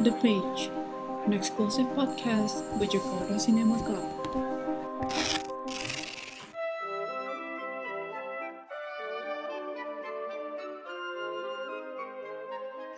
The Page, an exclusive podcast by Jakarta Cinema Club.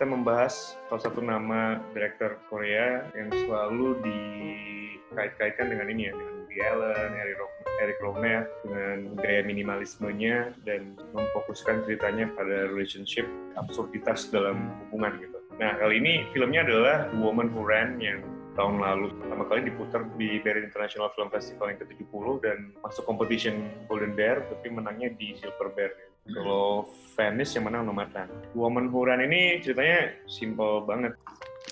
kita membahas salah satu nama direktur Korea yang selalu dikait-kaitkan dengan ini ya, dengan Woody Allen, Eric Eric Rohmer, dengan gaya minimalismenya dan memfokuskan ceritanya pada relationship absurditas dalam hubungan gitu. Nah kali ini filmnya adalah The Woman Who Ran yang tahun lalu pertama kali diputar di Berlin International Film Festival yang ke-70 dan masuk competition Golden Bear tapi menangnya di Silver Bear. Kalau Venice yang menang Nomadan. Woman Who Ran ini ceritanya simple banget.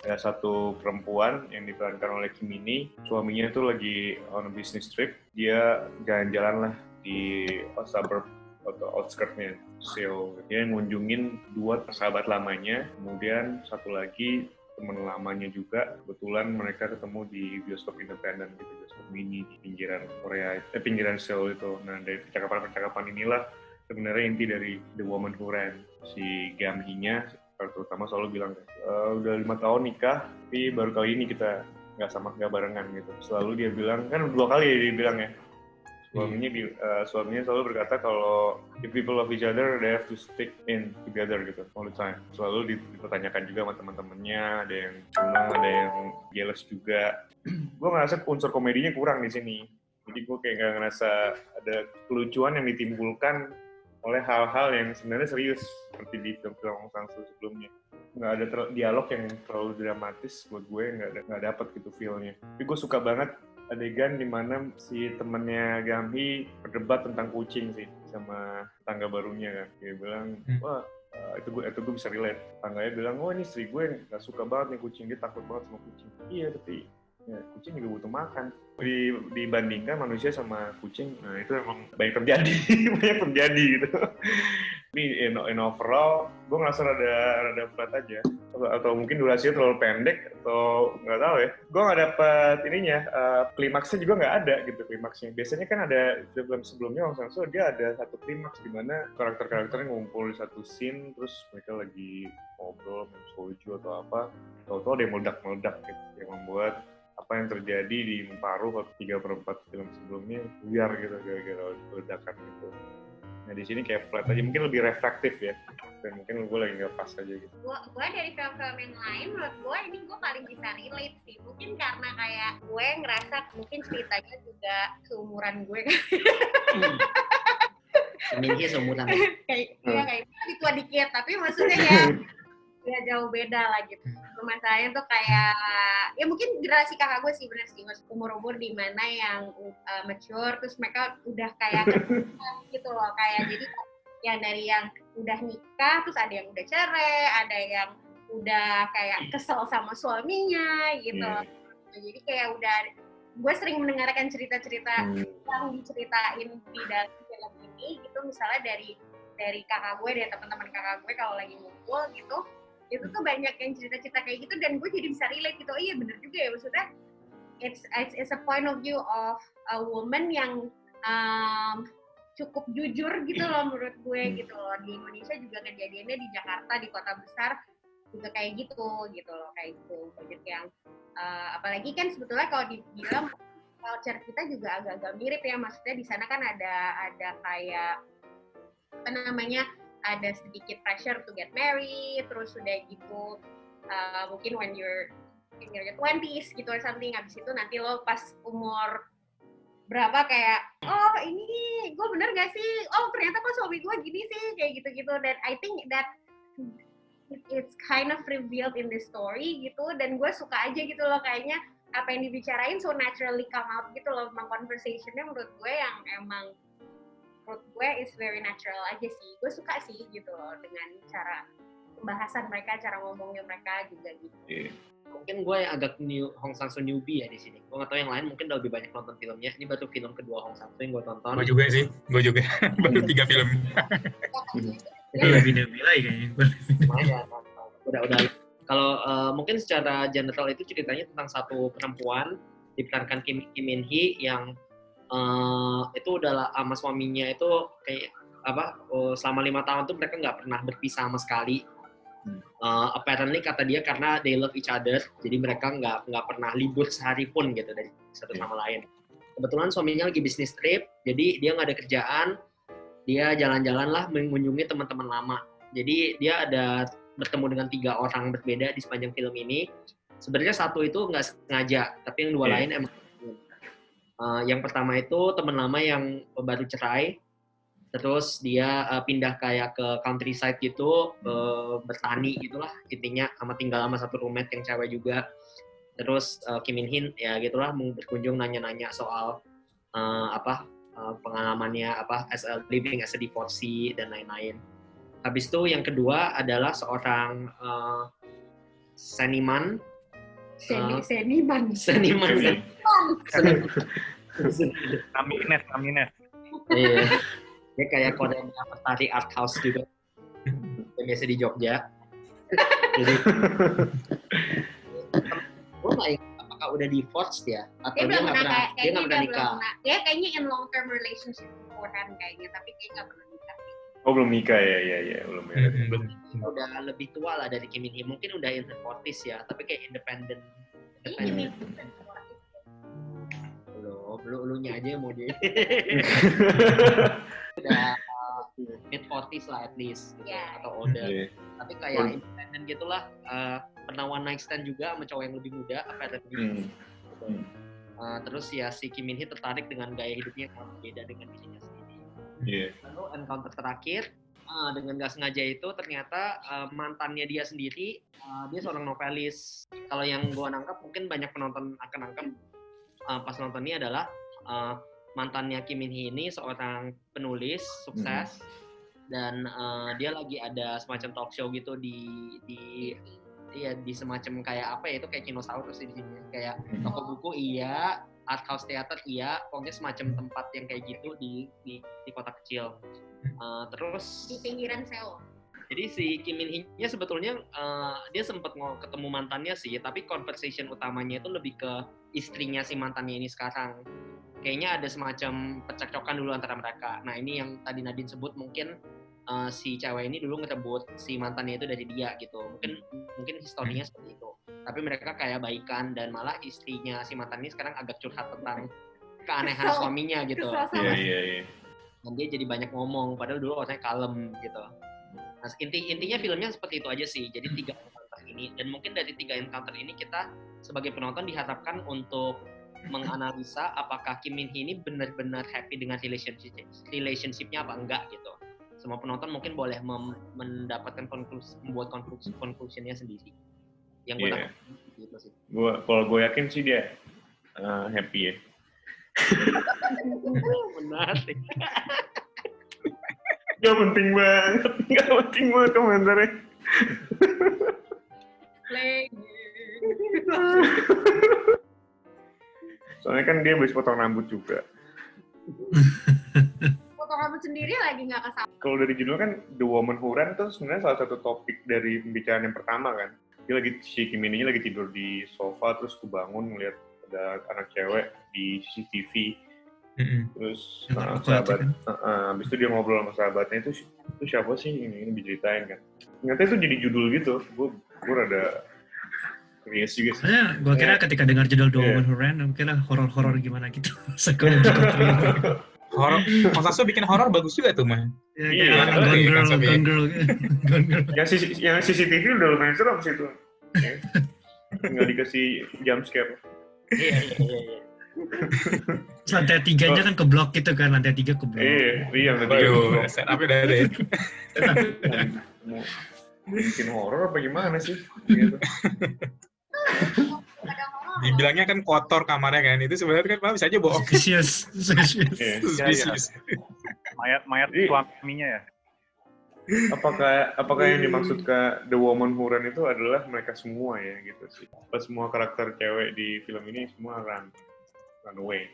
Ada satu perempuan yang diperankan oleh Kim Min suaminya itu lagi on a business trip. Dia jalan-jalan lah di suburb atau outskirtnya Seoul. Dia ngunjungin dua sahabat lamanya, kemudian satu lagi teman lamanya juga. Kebetulan mereka ketemu di bioskop independen gitu, bioskop mini di pinggiran Korea, eh, pinggiran Seoul itu. Nah dari percakapan-percakapan inilah sebenarnya inti dari The Woman Who Ran. Si Gamhi-nya terutama selalu bilang, e, udah lima tahun nikah, tapi baru kali ini kita nggak sama nggak barengan gitu. Selalu dia bilang, kan dua kali dia bilang ya, suaminya eh, suaminya selalu berkata kalau if people love each other they have to stick in together gitu all the time. Selalu dipertanyakan juga sama teman-temannya ada yang senang ada yang jealous juga. Gue ngerasa unsur komedinya kurang di sini. Jadi gue kayak nggak ngerasa ada kelucuan yang ditimbulkan oleh hal-hal yang sebenarnya serius seperti di film-film Sang-soo sebelumnya. Nggak ada dialog yang terlalu dramatis buat gue nggak nggak dapet gitu feelnya. Tapi gue suka banget adegan di mana si temennya Gamhi berdebat tentang kucing sih sama tangga barunya kan. Dia bilang Hmm. wah uh, itu gue itu gue bisa relate. Tangganya bilang oh ini istri gue nggak suka banget nih kucing dia takut banget sama kucing. Iya tapi ya kucing juga butuh makan. Di, dibandingkan manusia sama kucing nah itu emang banyak terjadi banyak terjadi gitu tapi in, in overall gue ngerasa rada rada flat aja. Atau, atau mungkin durasinya terlalu pendek atau nggak tahu ya. Gue nggak dapet ininya uh, klimaksnya juga nggak ada gitu klimaksnya. Biasanya kan ada film sebelumnya Hong Sang-soo dia ada satu klimaks di mana karakter-karakternya ngumpul di satu scene terus mereka lagi ngobrol minum soju atau apa. Tahu-tahu ada yang meledak-meledak gitu yang membuat apa yang terjadi di paruh atau tiga per empat film sebelumnya buyar gitu gara-gara ledakan gitu. Nah di sini kayak flat aja, mungkin lebih reflektif ya. Dan mungkin gue lagi nggak pas aja gitu. gua gua dari film-film yang lain menurut gua ini gua paling bisa relate sih mungkin karena kayak gue ngerasa mungkin ceritanya juga seumuran gue kan Minji seumuran. kayak Hmm. ya kayak lebih tua dikit tapi maksudnya ya ya jauh beda lah gitu masalahnya tuh kayak ya mungkin generasi kakak gue sih bener sih umur umur di mana yang uh, mature terus mereka udah kayak gitu loh kayak jadi yang dari yang udah nikah terus ada yang udah cerai ada yang udah kayak kesel sama suaminya gitu Hmm. jadi kayak udah gue sering mendengarkan cerita-cerita Hmm. yang diceritain di dalam film ini gitu misalnya dari dari kakak gue dari teman-teman kakak gue kalau lagi ngumpul gitu itu tuh banyak yang cerita-cerita kayak gitu dan gue jadi bisa relate gitu. Oh iya bener juga ya maksudnya it's it's, it's a point of view of a woman yang um, cukup jujur gitu loh menurut gue gitu loh. Di Indonesia juga kejadiannya di Jakarta di kota besar juga kayak gitu gitu loh kayak gitu. Banyak yang uh, apalagi kan sebetulnya kalau dibilang culture kita juga agak-agak mirip ya. Maksudnya di sana kan ada ada kayak apa namanya ada sedikit pressure to get married terus udah gitu uh, mungkin when you're in your 20s gitu or something habis itu nanti lo pas umur berapa kayak oh ini gue bener gak sih? Oh ternyata kok suami gue gini sih kayak gitu-gitu. Dan I think that it- it's kind of revealed in the story gitu dan gue suka aja gitu loh kayaknya apa yang dibicarain so naturally come out gitu loh memang conversationnya menurut gue yang emang menurut gue is very natural aja sih gue suka sih gitu loh dengan cara pembahasan mereka cara ngomongnya mereka juga gitu Iya. Mungkin gue yang agak new Hong Sang Soo newbie ya di sini. Gue nggak tahu yang lain mungkin udah lebih banyak nonton filmnya. Ini baru film kedua Hong Sang Soo yang gue tonton. Gue juga sih, gue juga. Baru tiga film. Ya, lebih lebih lagi kayaknya. Lumayan, udah udah. Kalau eh, mungkin secara general itu ceritanya tentang satu perempuan diperankan Kim, Kim Min Hee yang eh, itu udah sama suaminya itu kayak apa oh, selama lima tahun tuh mereka nggak pernah berpisah sama sekali. Uh, apparently kata dia karena they love each other, jadi mereka nggak nggak pernah libur sehari pun gitu dari satu Iya. sama lain. Kebetulan suaminya lagi bisnis trip, jadi dia nggak ada kerjaan, dia jalan-jalan lah mengunjungi teman-teman lama. Jadi dia ada bertemu dengan tiga orang berbeda di sepanjang film ini. Sebenarnya satu itu nggak sengaja, tapi yang dua Iya. lain emang. Uh, yang pertama itu teman lama yang baru cerai, terus dia uh, pindah kayak ke countryside gitu uh, bertani gitulah intinya sama tinggal sama satu roommate yang cewek juga. Terus uh, Kim Min Hin ya gitulah mau berkunjung nanya-nanya soal uh, apa uh, pengalamannya apa as a living as a divorcee dan lain-lain. Habis itu yang kedua adalah seorang uh, seniman. Seni, Uh, seniman. seniman. Seniman Namines, Namines. Iya. Dia kayak Korea Petari Art House juga. Yang biasa di Jogja. Jadi, gue nggak ingat apakah udah divorced ya? Atau Dia dia belum pernah pernah, kayak, dia nggak pernah nikah. Dia kayaknya in long term relationship beforehand kayaknya, tapi kayaknya nggak pernah nikah. Oh belum nikah ya, ya, ya, belum ya. Belum. Udah lebih tua lah dari Kim Min Hee. Mungkin udah in her 40s ya, tapi kayak independent. Ini ini. independent. Lu, lu nya aja mau dia. udah uh, mid 40s lah at least gitu, Iya. atau older. Iya. tapi kayak independen gitulah uh, pernah one night stand juga sama cowok yang lebih muda apparently Hmm. Gitu. Uh, terus ya si Kim Min Hee tertarik dengan gaya hidupnya yang berbeda dengan dirinya sendiri Iya. lalu encounter terakhir uh, dengan gak sengaja itu ternyata uh, mantannya dia sendiri uh, dia seorang novelis kalau yang gua nangkap mungkin banyak penonton akan nangkap uh, pas nonton ini adalah uh, mantannya Kim Min Hee ini seorang penulis sukses. Dan uh, dia lagi ada semacam talk show gitu di di iya di semacam kayak apa ya itu kayak kinosaurus di sini. Kayak Hmm. toko buku iya. Art house theater iya. Pokoknya semacam tempat yang kayak gitu di di, di kota kecil. Uh, terus Di pinggiran Seoul. Jadi si Kim Min Hee-nya sebetulnya uh, dia sempat mau ketemu mantannya sih, tapi conversation utamanya itu lebih ke istrinya si mantannya ini sekarang. Kayaknya ada semacam percekcokan dulu antara mereka. Nah ini yang tadi Nadine sebut mungkin uh, si cewek ini dulu ngerebut si mantannya itu dari dia gitu. Mungkin mungkin historinya seperti itu. Tapi mereka kayak baikan dan malah istrinya si mantan ini sekarang agak curhat tentang keanehan Kesel. suaminya gitu Iya, iya, iya. dan dia jadi banyak ngomong padahal dulu orangnya kalem gitu. Nah, inti intinya filmnya seperti itu aja sih. Jadi tiga encounter ini dan mungkin dari tiga encounter ini kita sebagai penonton diharapkan untuk menganalisa apakah Kim Min Hee ini benar-benar happy dengan relationship relationshipnya apa enggak gitu. Semua penonton mungkin boleh mendapatkan konklusi, membuat konklusi conclusionnya sendiri. Yang gue Iya. dapat gitu sih. Gua, kalau gue yakin sih dia uh, happy ya. Menarik. Gak penting banget, gak penting banget komentarnya. Play. Soalnya kan dia habis potong rambut juga. Foto rambut sendiri lagi nggak kesal. Kalau dari judul kan The Woman Who Ran itu sebenarnya salah satu topik dari pembicaraan yang pertama kan. Dia lagi si Kim Hee lagi tidur di sofa terus kebangun ngeliat ada anak cewek di CCTV Mm-mm. terus awkward sahabat kan? uh, uh, habis itu dia ngobrol sama sahabatnya itu itu siapa sih ini ini diceritain kan ternyata itu jadi judul gitu gue gue rada curious juga sih Soalnya gue kira ketika dengar judul The Iya. Woman Who Ran, kira horor-horor gimana gitu. Thriller. Horor, Mas Asu bikin horor bagus juga tuh mah. Ya, Iya, kayak ada Gone lagi Girl. Gone Girl, Gone Girl. yang, yang CCTV udah lumayan serem sih itu Ya. tinggal dikasih jump scare Iya iya iya. Iya. Terus lantai tiganya kan keblok gitu kan, lantai tiga keblok. iya iya nanti Waduh, setupnya udah ada ya. bikin horor apa gimana sih gitu. Dibilangnya kan kotor kamarnya kan, itu sebenarnya kan bisa aja bohong. Suspicious, suspicious. Iya. Suspicious. Mayat-mayat Jadi- suaminya ya. apakah apakah yang dimaksud ke The Woman Who Ran itu adalah mereka semua ya gitu sih apa semua karakter cewek di film ini semua run run away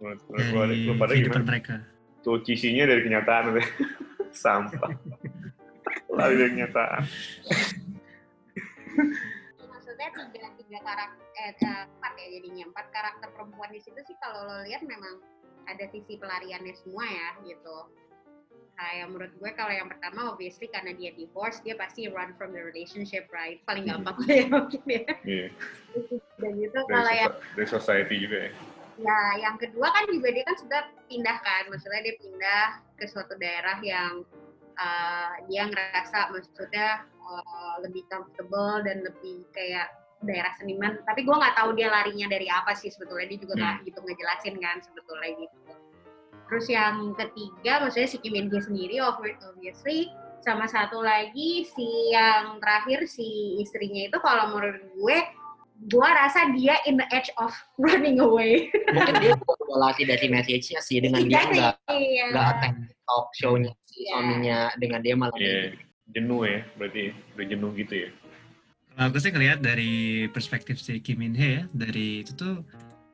menurut menurut lu pada kehidupan gimana? mereka. tuh cisinya dari kenyataan. Sampah. Lari dari kenyataan. Maksudnya tiga tiga karakter eh eh, empat ya jadinya. Empat karakter perempuan di situ sih kalau lo lihat memang ada sisi pelariannya semua ya gitu. Kayak menurut gue kalau yang pertama obviously karena dia divorce dia pasti run from the relationship right? Paling Hmm. gampang lah ya mungkin ya. Iya. dan gitu Dari, kalau yang dari society juga ya. ya yang kedua kan juga dia kan sudah pindah kan. Maksudnya dia pindah ke suatu daerah yang uh, dia ngerasa maksudnya uh, lebih comfortable dan lebih kayak daerah seniman. Tapi gue nggak tahu dia larinya dari apa sih sebetulnya. Dia juga nggak gitu ngejelasin kan sebetulnya gitu terus yang ketiga maksudnya si Kim In Gi sendiri obviously sama satu lagi si yang terakhir si istrinya itu kalau menurut gue gue rasa dia in the edge of running away Mungkin dia latih dari message-nya sih dengan dia Exactly, nggak iya. nggak attend talk show-nya si Iya. suaminya dengan dia malah Iya. Jenuh ya, berarti udah jenuh gitu ya. Kalau aku sih ngelihat dari perspektif si Kim Min Hee ya, dari itu tuh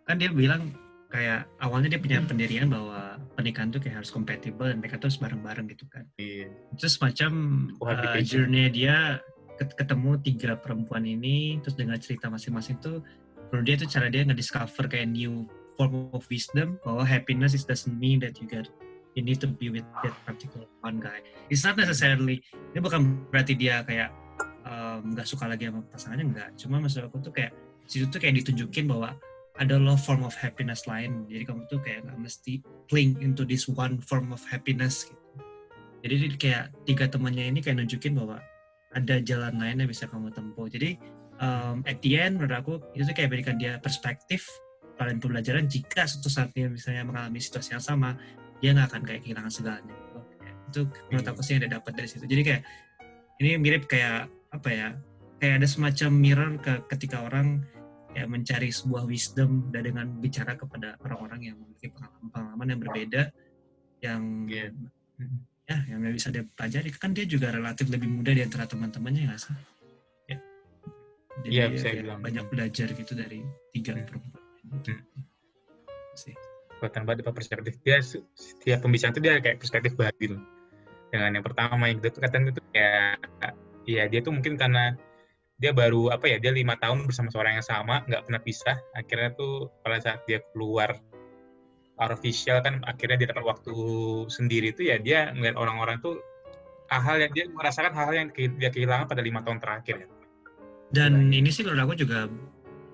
kan dia bilang kayak awalnya dia punya pendirian bahwa pernikahan tuh kayak harus kompatibel dan mereka tuh harus bareng-bareng gitu kan. Iya. Itu semacam uh, Cohabitation. journey dia ket- ketemu tiga perempuan ini terus dengan cerita masing-masing tuh menurut dia tuh cara dia nge-discover kayak new form of wisdom bahwa happiness is doesn't mean that you get you need to be with that particular one guy. It's not necessarily ini bukan berarti dia kayak um, nggak suka lagi sama pasangannya nggak. Cuma maksud aku tuh kayak situ tuh kayak ditunjukin bahwa ada low form of happiness lain. Jadi kamu tuh kayak nggak mesti cling into this one form of happiness gitu. Jadi kayak tiga temannya ini kayak nunjukin bahwa ada jalan lain yang bisa kamu tempuh. Jadi um, at the end menurut aku itu tuh kayak berikan dia perspektif kalian pembelajaran jika suatu dia misalnya mengalami situasi yang sama dia nggak akan kayak kehilangan segalanya gitu. Itu menurut aku sih yang dia dapat dari situ. Jadi kayak ini mirip kayak apa ya? Kayak ada semacam mirror ke ketika orang kayak mencari sebuah wisdom dan dengan bicara kepada orang-orang yang memiliki pengalaman-pengalaman yang berbeda yang Iya. ya yang bisa dia pelajari kan dia juga relatif lebih muda di antara teman-temannya nggak sih? Ya. Jadi dia bisa dibilang. banyak belajar gitu dari tiga Hmm. perempuan. Hmm. Sih. kelihatan banget perspektif dia setiap pembicaraan itu dia kayak perspektif baru gitu dengan yang pertama yang itu katanya itu kayak ya dia tuh mungkin karena dia baru apa ya dia lima tahun bersama seorang yang sama nggak pernah pisah akhirnya tuh pada saat dia keluar artificial kan akhirnya dia dapat waktu sendiri itu ya dia ngeliat orang-orang tuh hal-hal yang dia merasakan hal-hal yang dia kehilangan pada lima tahun terakhir ya. Dan ini sih menurut aku juga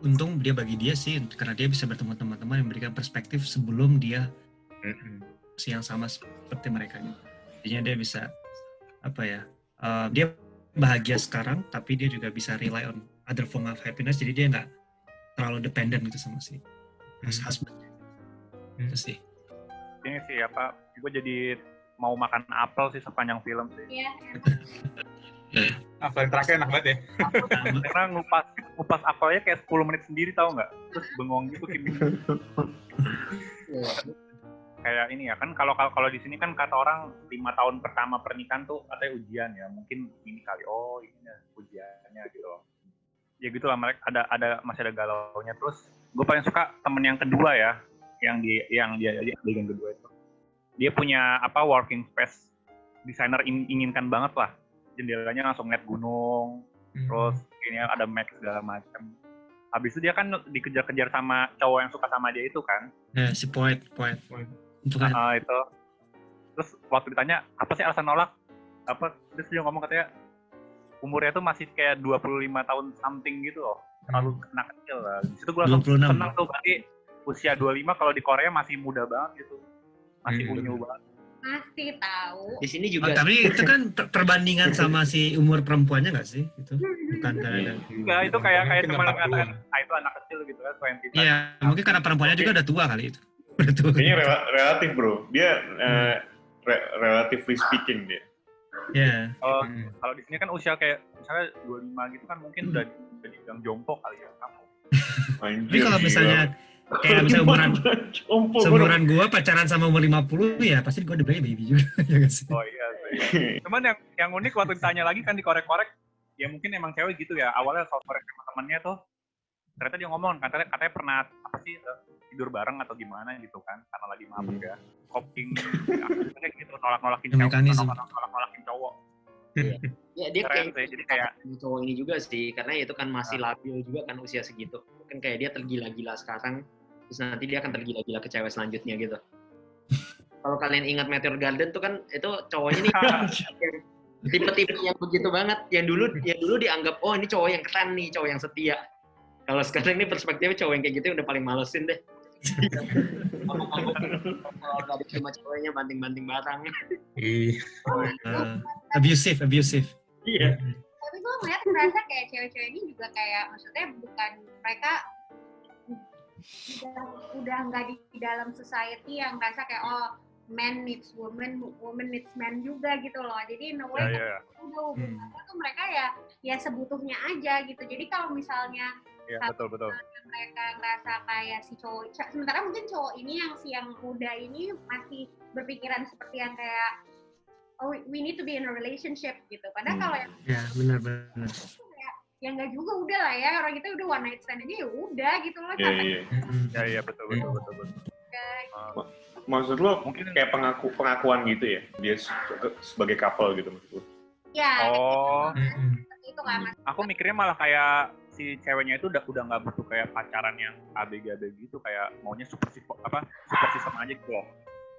untung dia bagi dia sih karena dia bisa bertemu teman-teman yang memberikan perspektif sebelum dia Mm-mm. si yang sama seperti mereka. Jadinya dia bisa apa ya? uh, dia bahagia sekarang tapi dia juga bisa rely on other form of happiness jadi dia nggak terlalu dependent gitu sama si Hmm. husband. Hmm. Itu sih. Ini sih apa, gue jadi mau makan apel sih sepanjang film sih. Iya. Ah, paling terakhir enak banget ya. Karena ngupas ngupas apelnya kayak 10 menit sendiri tau nggak? Terus bengong gitu Kim. Kayak ini ya kan kalau kalau di sini kan kata orang lima tahun pertama pernikahan tuh katanya ujian ya mungkin ini kali oh ini ya ujiannya gitu ya gitulah mereka ada ada masih ada galau nya terus gue paling suka temen yang kedua ya yang di yang dia dia adegan kedua itu. Dia punya apa working space desainer in- inginkan banget lah. Jendelanya langsung ngeliat gunung terus ini ada Mac segala macam habis itu dia kan dikejar-kejar sama cowok yang suka sama dia itu kan. Ya, si poet, poet. Itu kan Ah, itu. Terus waktu ditanya, apa sih alasan nolak? Apa? Terus dia ngomong katanya, umurnya tuh masih kayak 25 tahun something gitu loh. Terlalu anak kecil lah. Di situ gue langsung 26. senang tuh, berarti usia 25 kalau di Korea masih muda banget gitu. Masih Hmm. unyu banget. Masih tahu. Di sini Oh, juga tapi itu kan per- perbandingan sama si umur perempuannya nggak sih? Itu bukan karena Enggak, itu kayak kayak Mungkin cuma 40-an. mengatakan, ah itu anak kecil gitu kan, 20 Iya, mungkin karena perempuannya juga udah tua kali itu. Tua. Kayaknya rela- relatif bro. Dia eh, re- relatively speaking dia. Ya. Kalau Hmm. kalau di sini kan usia kayak misalnya 25 gitu kan mungkin udah udah dibilang jompo kali ya kamu. Tapi kalau misalnya kayak misalnya umuran Jompo, bro. seumuran gua pacaran sama umur 50 ya pasti gua udah baby juga. ya? Oh iya sih. Cuman yang yang unik waktu ditanya lagi kan dikorek-korek, ya mungkin emang cewek gitu ya. Awalnya soal korek sama temennya tuh, ternyata dia ngomong katanya katanya pernah apa sih eh, tidur bareng atau gimana gitu kan, karena lagi mabuk Hmm. ya, coping, akhirnya gitu nolak-nolakin The cowok, mechanism. nolak- nolak-nolakin cowok. ya dia Keren kayak sih, jadi kayak cowok ini juga sih karena itu kan masih labil juga kan usia segitu kan kayak dia tergila-gila sekarang terus nanti dia akan tergila-gila ke cewek selanjutnya gitu kalau kalian ingat Meteor Garden tuh kan itu cowoknya nih tipe-tipe yang begitu banget. Yang dulu yang dulu dianggap oh ini cowok yang keren nih, cowok yang setia. Kalau sekarang ini perspektifnya cowok yang kayak gitu udah paling malesin deh. Kalau nggak diterima cowoknya banting-banting barang. Iya. Uh, abusive, abusive. Iya. tapi gue ngeliat ngerasa kayak cewek-cewek ini juga kayak maksudnya bukan mereka udah udah nggak di, di dalam society yang ngerasa kayak oh man needs woman woman needs man juga gitu loh jadi in a way Ya, ya, ya. tuh mereka ya ya sebutuhnya aja gitu jadi kalau misalnya Iya, betul, betul. mereka ngerasa kayak si cowok sementara mungkin cowok ini yang si yang muda ini masih berpikiran seperti yang kayak oh we need to be in a relationship gitu padahal Hmm. kalau yang Ya, benar-benar. ya nggak juga udah lah ya orang kita udah one night stand aja ya udah gitu loh Iya, iya. Ya, iya, betul, betul, betul, betul. Ah, Maksud lo mungkin kayak pengaku pengakuan gitu ya? Dia se- sebagai couple gitu maksud lo? ya Oh, Mm-mm. seperti itu kan aku mikirnya malah kayak si ceweknya itu udah udah nggak butuh kayak pacaran yang abg-abg gitu kayak maunya super apa super system aja gitu loh.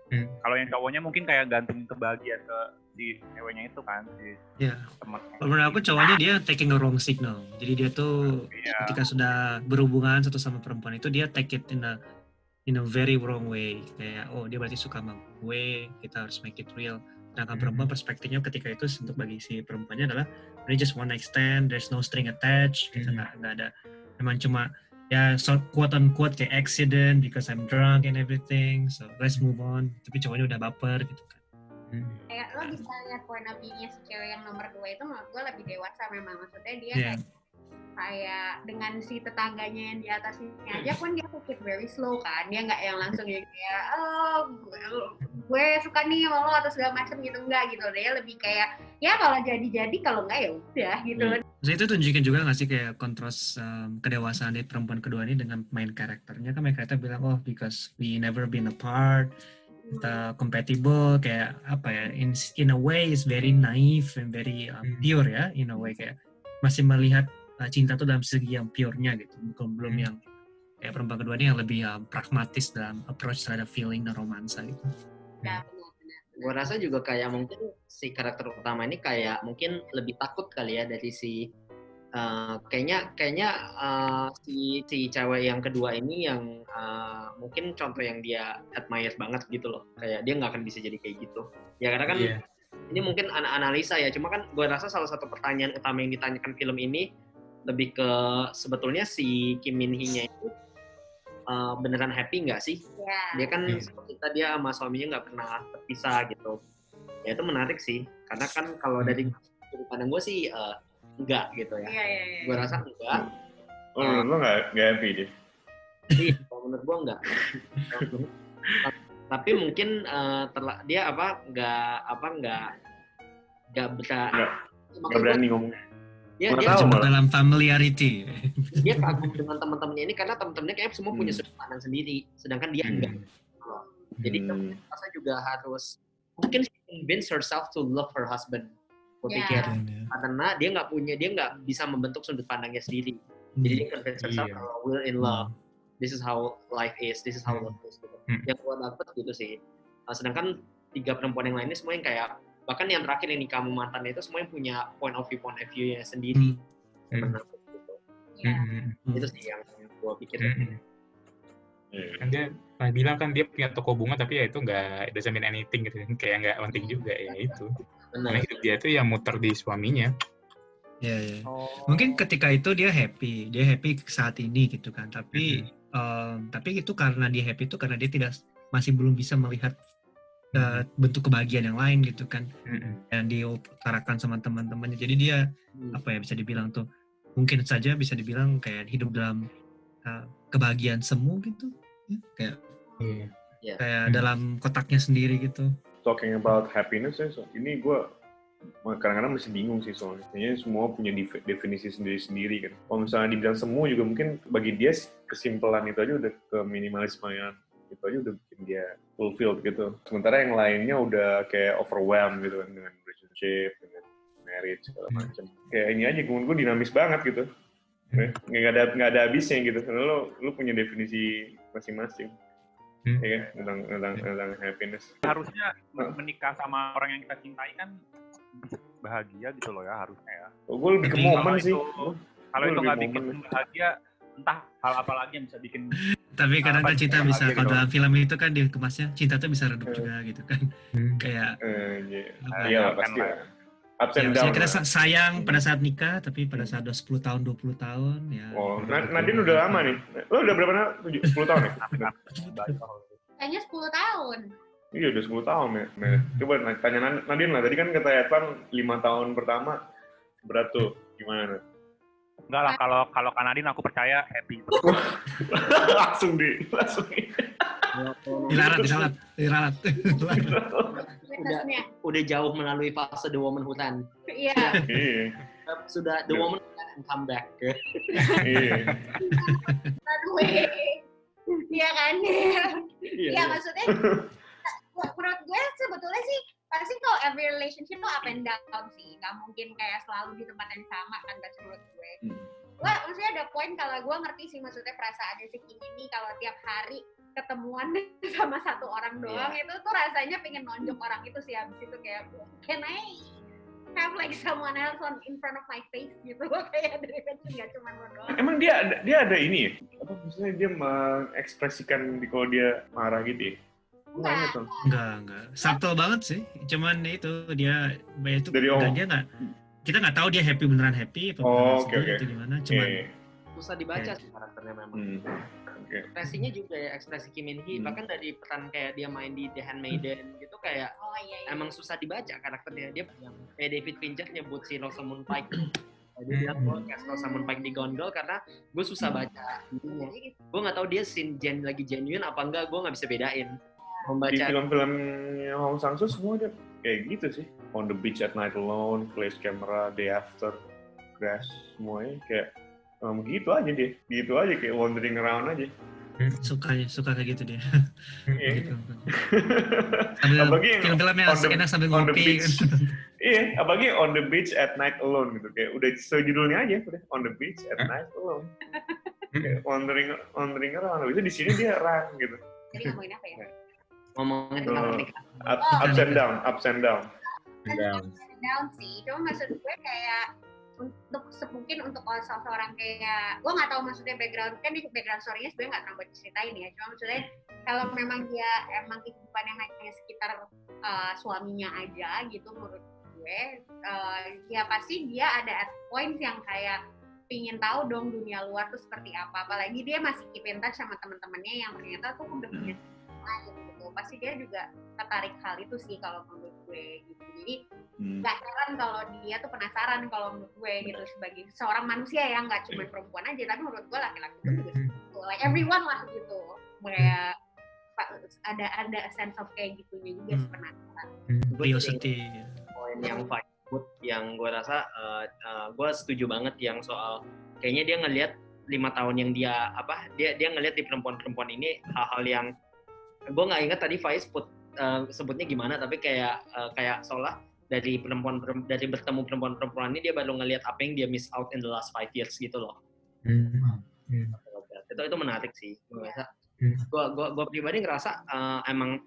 Hmm. Kalau yang cowoknya mungkin kayak gantungin kebahagiaan ke si ceweknya itu kan si Ya. teman. Kalau menurut aku cowoknya dia taking a wrong signal. Jadi dia tuh Iya. ketika sudah berhubungan satu sama perempuan itu dia take it in a in a very wrong way. Kayak oh dia berarti suka sama gue, kita harus make it real. Sedangkan Mhm. perempuan perspektifnya ketika itu untuk bagi si perempuannya adalah ini just one night stand, there's no string attached, gitu Mhm. nggak nggak ada. Emang cuma ya so quote unquote kayak accident because I'm drunk and everything. So let's move on. Tapi cowoknya udah baper gitu kan. Mm. kayak lo bisa lihat point of view-nya si cewek yang nomor dua itu menurut gue lebih dewasa memang maksudnya dia Iya. kayak kayak dengan si tetangganya yang di atasnya aja pun dia take it very slow kan. Dia nggak yang langsung yang kayak oh gue, gue suka nih sama lo atau segala macam gitu. Enggak gitu. Dia lebih kayak ya kalau jadi jadi kalau enggak ya udah gitu. Hmm. Maksudnya itu tunjukin juga nggak sih kayak kontras um, kedewasaan dari perempuan kedua ini dengan main karakternya? Kan main karakter bilang oh because we never been apart kita compatible kayak apa ya in in a way is very naive and very um, Hmm. pure ya in a way kayak masih melihat uh, cinta tuh dalam segi yang pure-nya gitu bukan belum Hmm. yang kayak perempuan kedua ini yang lebih um, pragmatis dalam approach terhadap feeling dan romansa gitu. ya benar-benar Gue rasa juga kayak mungkin si karakter utama ini kayak mungkin lebih takut kali ya dari si uh, kayaknya kayaknya uh, si si cewek yang kedua ini yang uh, mungkin contoh yang dia admire banget gitu loh kayak dia nggak akan bisa jadi kayak gitu ya karena kan Iya. ini mungkin ana- analisa ya cuma kan gue rasa salah satu pertanyaan utama yang ditanyakan film ini lebih ke sebetulnya si Kim Min Hee nya itu uh, beneran happy nggak sih? Ya dia kan Hmm. seperti kita dia sama suaminya nggak pernah terpisah gitu. Ya itu menarik sih. Karena kan kalau dari sudut pandang gue sih eh, enggak gitu ya. Iya iya iya. Gue rasa enggak Oh, menurut lo nggak nggak happy dia? Iya, kalau menurut gue enggak tapi mungkin eh, terla- dia apa enggak apa enggak enggak bisa Nggak- berani ngomong. Dia, dia, tahu malah. dalam familiarity. dia kagum dengan teman-temannya ini karena teman-temannya kayak semua punya Hmm. sudut pandang sendiri sedangkan dia Hmm. enggak jadi Hmm. rasa juga harus mungkin she convince herself to love her husband gue pikir karena dia nggak punya dia nggak bisa membentuk sudut pandangnya sendiri jadi dia convince herself Iya. kalau we're in love this is how life is this is how Hmm. love is gitu. Hmm. yang gue dapet gitu sih Nah, sedangkan tiga perempuan yang lainnya semua yang kayak bahkan yang terakhir yang nikah sama mantannya itu semua yang punya point of view point of view nya sendiri Hmm. Gitu. Iya. Mm-mm. itu sih yang gue pikir. Iya. Kan dia pernah bilang kan dia punya toko bunga tapi ya itu nggak it doesn't mean anything gitu kayak nggak penting juga ya itu benar karena hidup dia tuh yang muter di suaminya Ya, ya. Oh. Mungkin ketika itu dia happy, dia happy saat ini gitu kan. Tapi em, tapi itu karena dia happy itu karena dia tidak masih belum bisa melihat eh, bentuk kebahagiaan yang lain gitu kan. Mm-mm. yang diutarakan sama teman-temannya. Jadi dia Hmm. apa ya bisa dibilang tuh mungkin saja bisa dibilang kayak hidup dalam uh, kebahagiaan semu gitu. Ya, kayak Iya. kayak Hmm. dalam kotaknya sendiri gitu. Talking about happiness ya, so, ini gue kadang-kadang masih bingung sih soalnya. Kayaknya semua punya def- definisi sendiri-sendiri kan. Kalau misalnya dibilang semua juga mungkin bagi dia kesimpulan itu aja udah ke minimalisme yang itu aja udah bikin dia fulfilled gitu. Sementara yang lainnya udah kayak overwhelmed gitu kan dengan relationship, dengan marriage segala Hmm. macam. Kayak ini aja menurut gue dinamis banget gitu. Hmm. Nggak ada nggak ada habisnya gitu. Karena lo lo punya definisi masing-masing. Hmm. ya kan? tentang tentang tentang happiness. harusnya menikah sama orang yang kita cintai kan bahagia gitu loh ya harusnya ya. Gue lebih ke momen kalau sih. itu- Kalau itu nggak bikin bahagia, entah hal apa lagi yang bisa bikin Tapi kadang kan cinta bisa kalau dalam film itu kan dikemasnya cinta tuh bisa redup Hmm. juga gitu kan. Hmm. Kayak Eh, iya. apa Iya lah kan pasti lah. Ups ya, and misalnya down. kita sayang pada saat nikah tapi pada saat udah 10 tahun 20 tahun ya. Oh, Na- Nadine udah lama nih. Lo udah berapa tahun? 10 tahun ya? Kayaknya 10 tahun. Iya udah 10 tahun ya. Nah, coba tanya Nad- Nadine lah. Tadi kan kata Edvan 5 tahun pertama berat tuh. Gimana? Enggak lah kalau kalau Kanadin aku percaya happy langsung di langsung di. Dilarat, dilarat, dilarat. Witnessnya. Udah jauh melalui fase the womanhood kan. Iya. Iya. Sudah the Iya. woman can come back. Iya. Runway. Iya kan? Iya Iya. maksudnya menurut gue sebetulnya sih pasti kalau every relationship tuh up and down sih nggak mungkin kayak selalu di tempat yang sama kan that's menurut gue Hmm. gue maksudnya ada poin kalau gue ngerti sih maksudnya perasaannya si Kim ini kalau tiap hari ketemuan sama satu orang doang itu tuh rasanya pengen nonjok orang itu sih habis itu kayak can I have like someone else on in front of my face gitu kayak daripada nggak cuma lo doang Emang dia ada, dia ada ini ya? Apa maksudnya dia mengekspresikan di kalau dia marah gitu ya? Enggak Enggak. Enggak. Subtle banget sih. Cuman itu dia itu Dari dan dia nggak kita nggak tahu dia happy beneran happy apa Oh, sedih oke. atau gimana. Cuman Iya. Susah dibaca sih karakternya memang. Hmm. Oke. Ekspresinya juga ya, ekspresi Kim Min Hee. Hmm. Bahkan dari peran kayak dia main di The Handmaiden gitu kayak oh iya iya emang susah dibaca karakternya. Dia yang kayak David Fincher nyebut si Rosamund Pike. Dia Hmm. bilang gue cast Rosamund Pike di gondol karena gue susah baca intinya. Jadi Gue nggak tahu dia scene gen lagi genuine apa enggak, gue nggak bisa bedain. Di Membaca film-filmnya Hong Sang-soo semua dia kayak gitu sih. On the Beach at Night Alone, Place Camera, Day After, Crash, semuanya kayak um, gitu aja dia. Gitu aja kayak wandering around aja. suka suka kayak gitu dia. Iya. Gitu. Apalagi yang film-filmnya on the- enak sambil on the ngopi. beach. Iya, apalagi on the beach at night alone gitu. Kayak udah sejudulnya aja udah on the beach at night alone. Hmm. Kayak wandering wandering around. Itu di sini dia run gitu. jadi ngomongin apa ya ngomongin tentang Oh. pernikahan. Up, Oh. ups and down, ups and down. Down. down sih cuma maksud gue kayak untuk se- mungkin untuk kalau seseorang kayak gue nggak tahu maksudnya background kan di background story-nya sebenarnya nggak terlalu buat ceritain ya cuma maksudnya kalau memang dia emang kehidupannya hanya sekitar uh, suaminya aja gitu menurut gue uh, ya pasti dia ada at points yang kayak pingin tahu dong dunia luar tuh seperti apa apalagi dia masih keep in touch sama teman-temannya yang ternyata tuh udah punya lain gitu pasti dia juga tertarik hal itu sih kalau menurut gue gitu jadi Hmm. nggak heran kalau dia tuh penasaran kalau menurut gue gitu sebagai seorang manusia ya nggak cuma perempuan aja tapi menurut gue laki-laki itu juga gitu. like everyone lah gitu kayak ada ada sense of kayak gitunya juga Hmm. sih penasaran Curiosity. poin yang Fight Food yang gue rasa gue setuju banget yang soal kayaknya dia ngelihat lima tahun yang dia apa dia dia ngelihat di perempuan-perempuan ini hal-hal yang gue nggak ingat tadi Faiz put, eh, sebutnya gimana tapi kayak eh, kayak seolah dari perempuan dari bertemu perempuan-perempuan ini dia baru ngelihat apa yang dia miss out in the last five years gitu loh. Itu itu menarik sih gue rasa Hmm. gue gue gue pribadi ngerasa eh, emang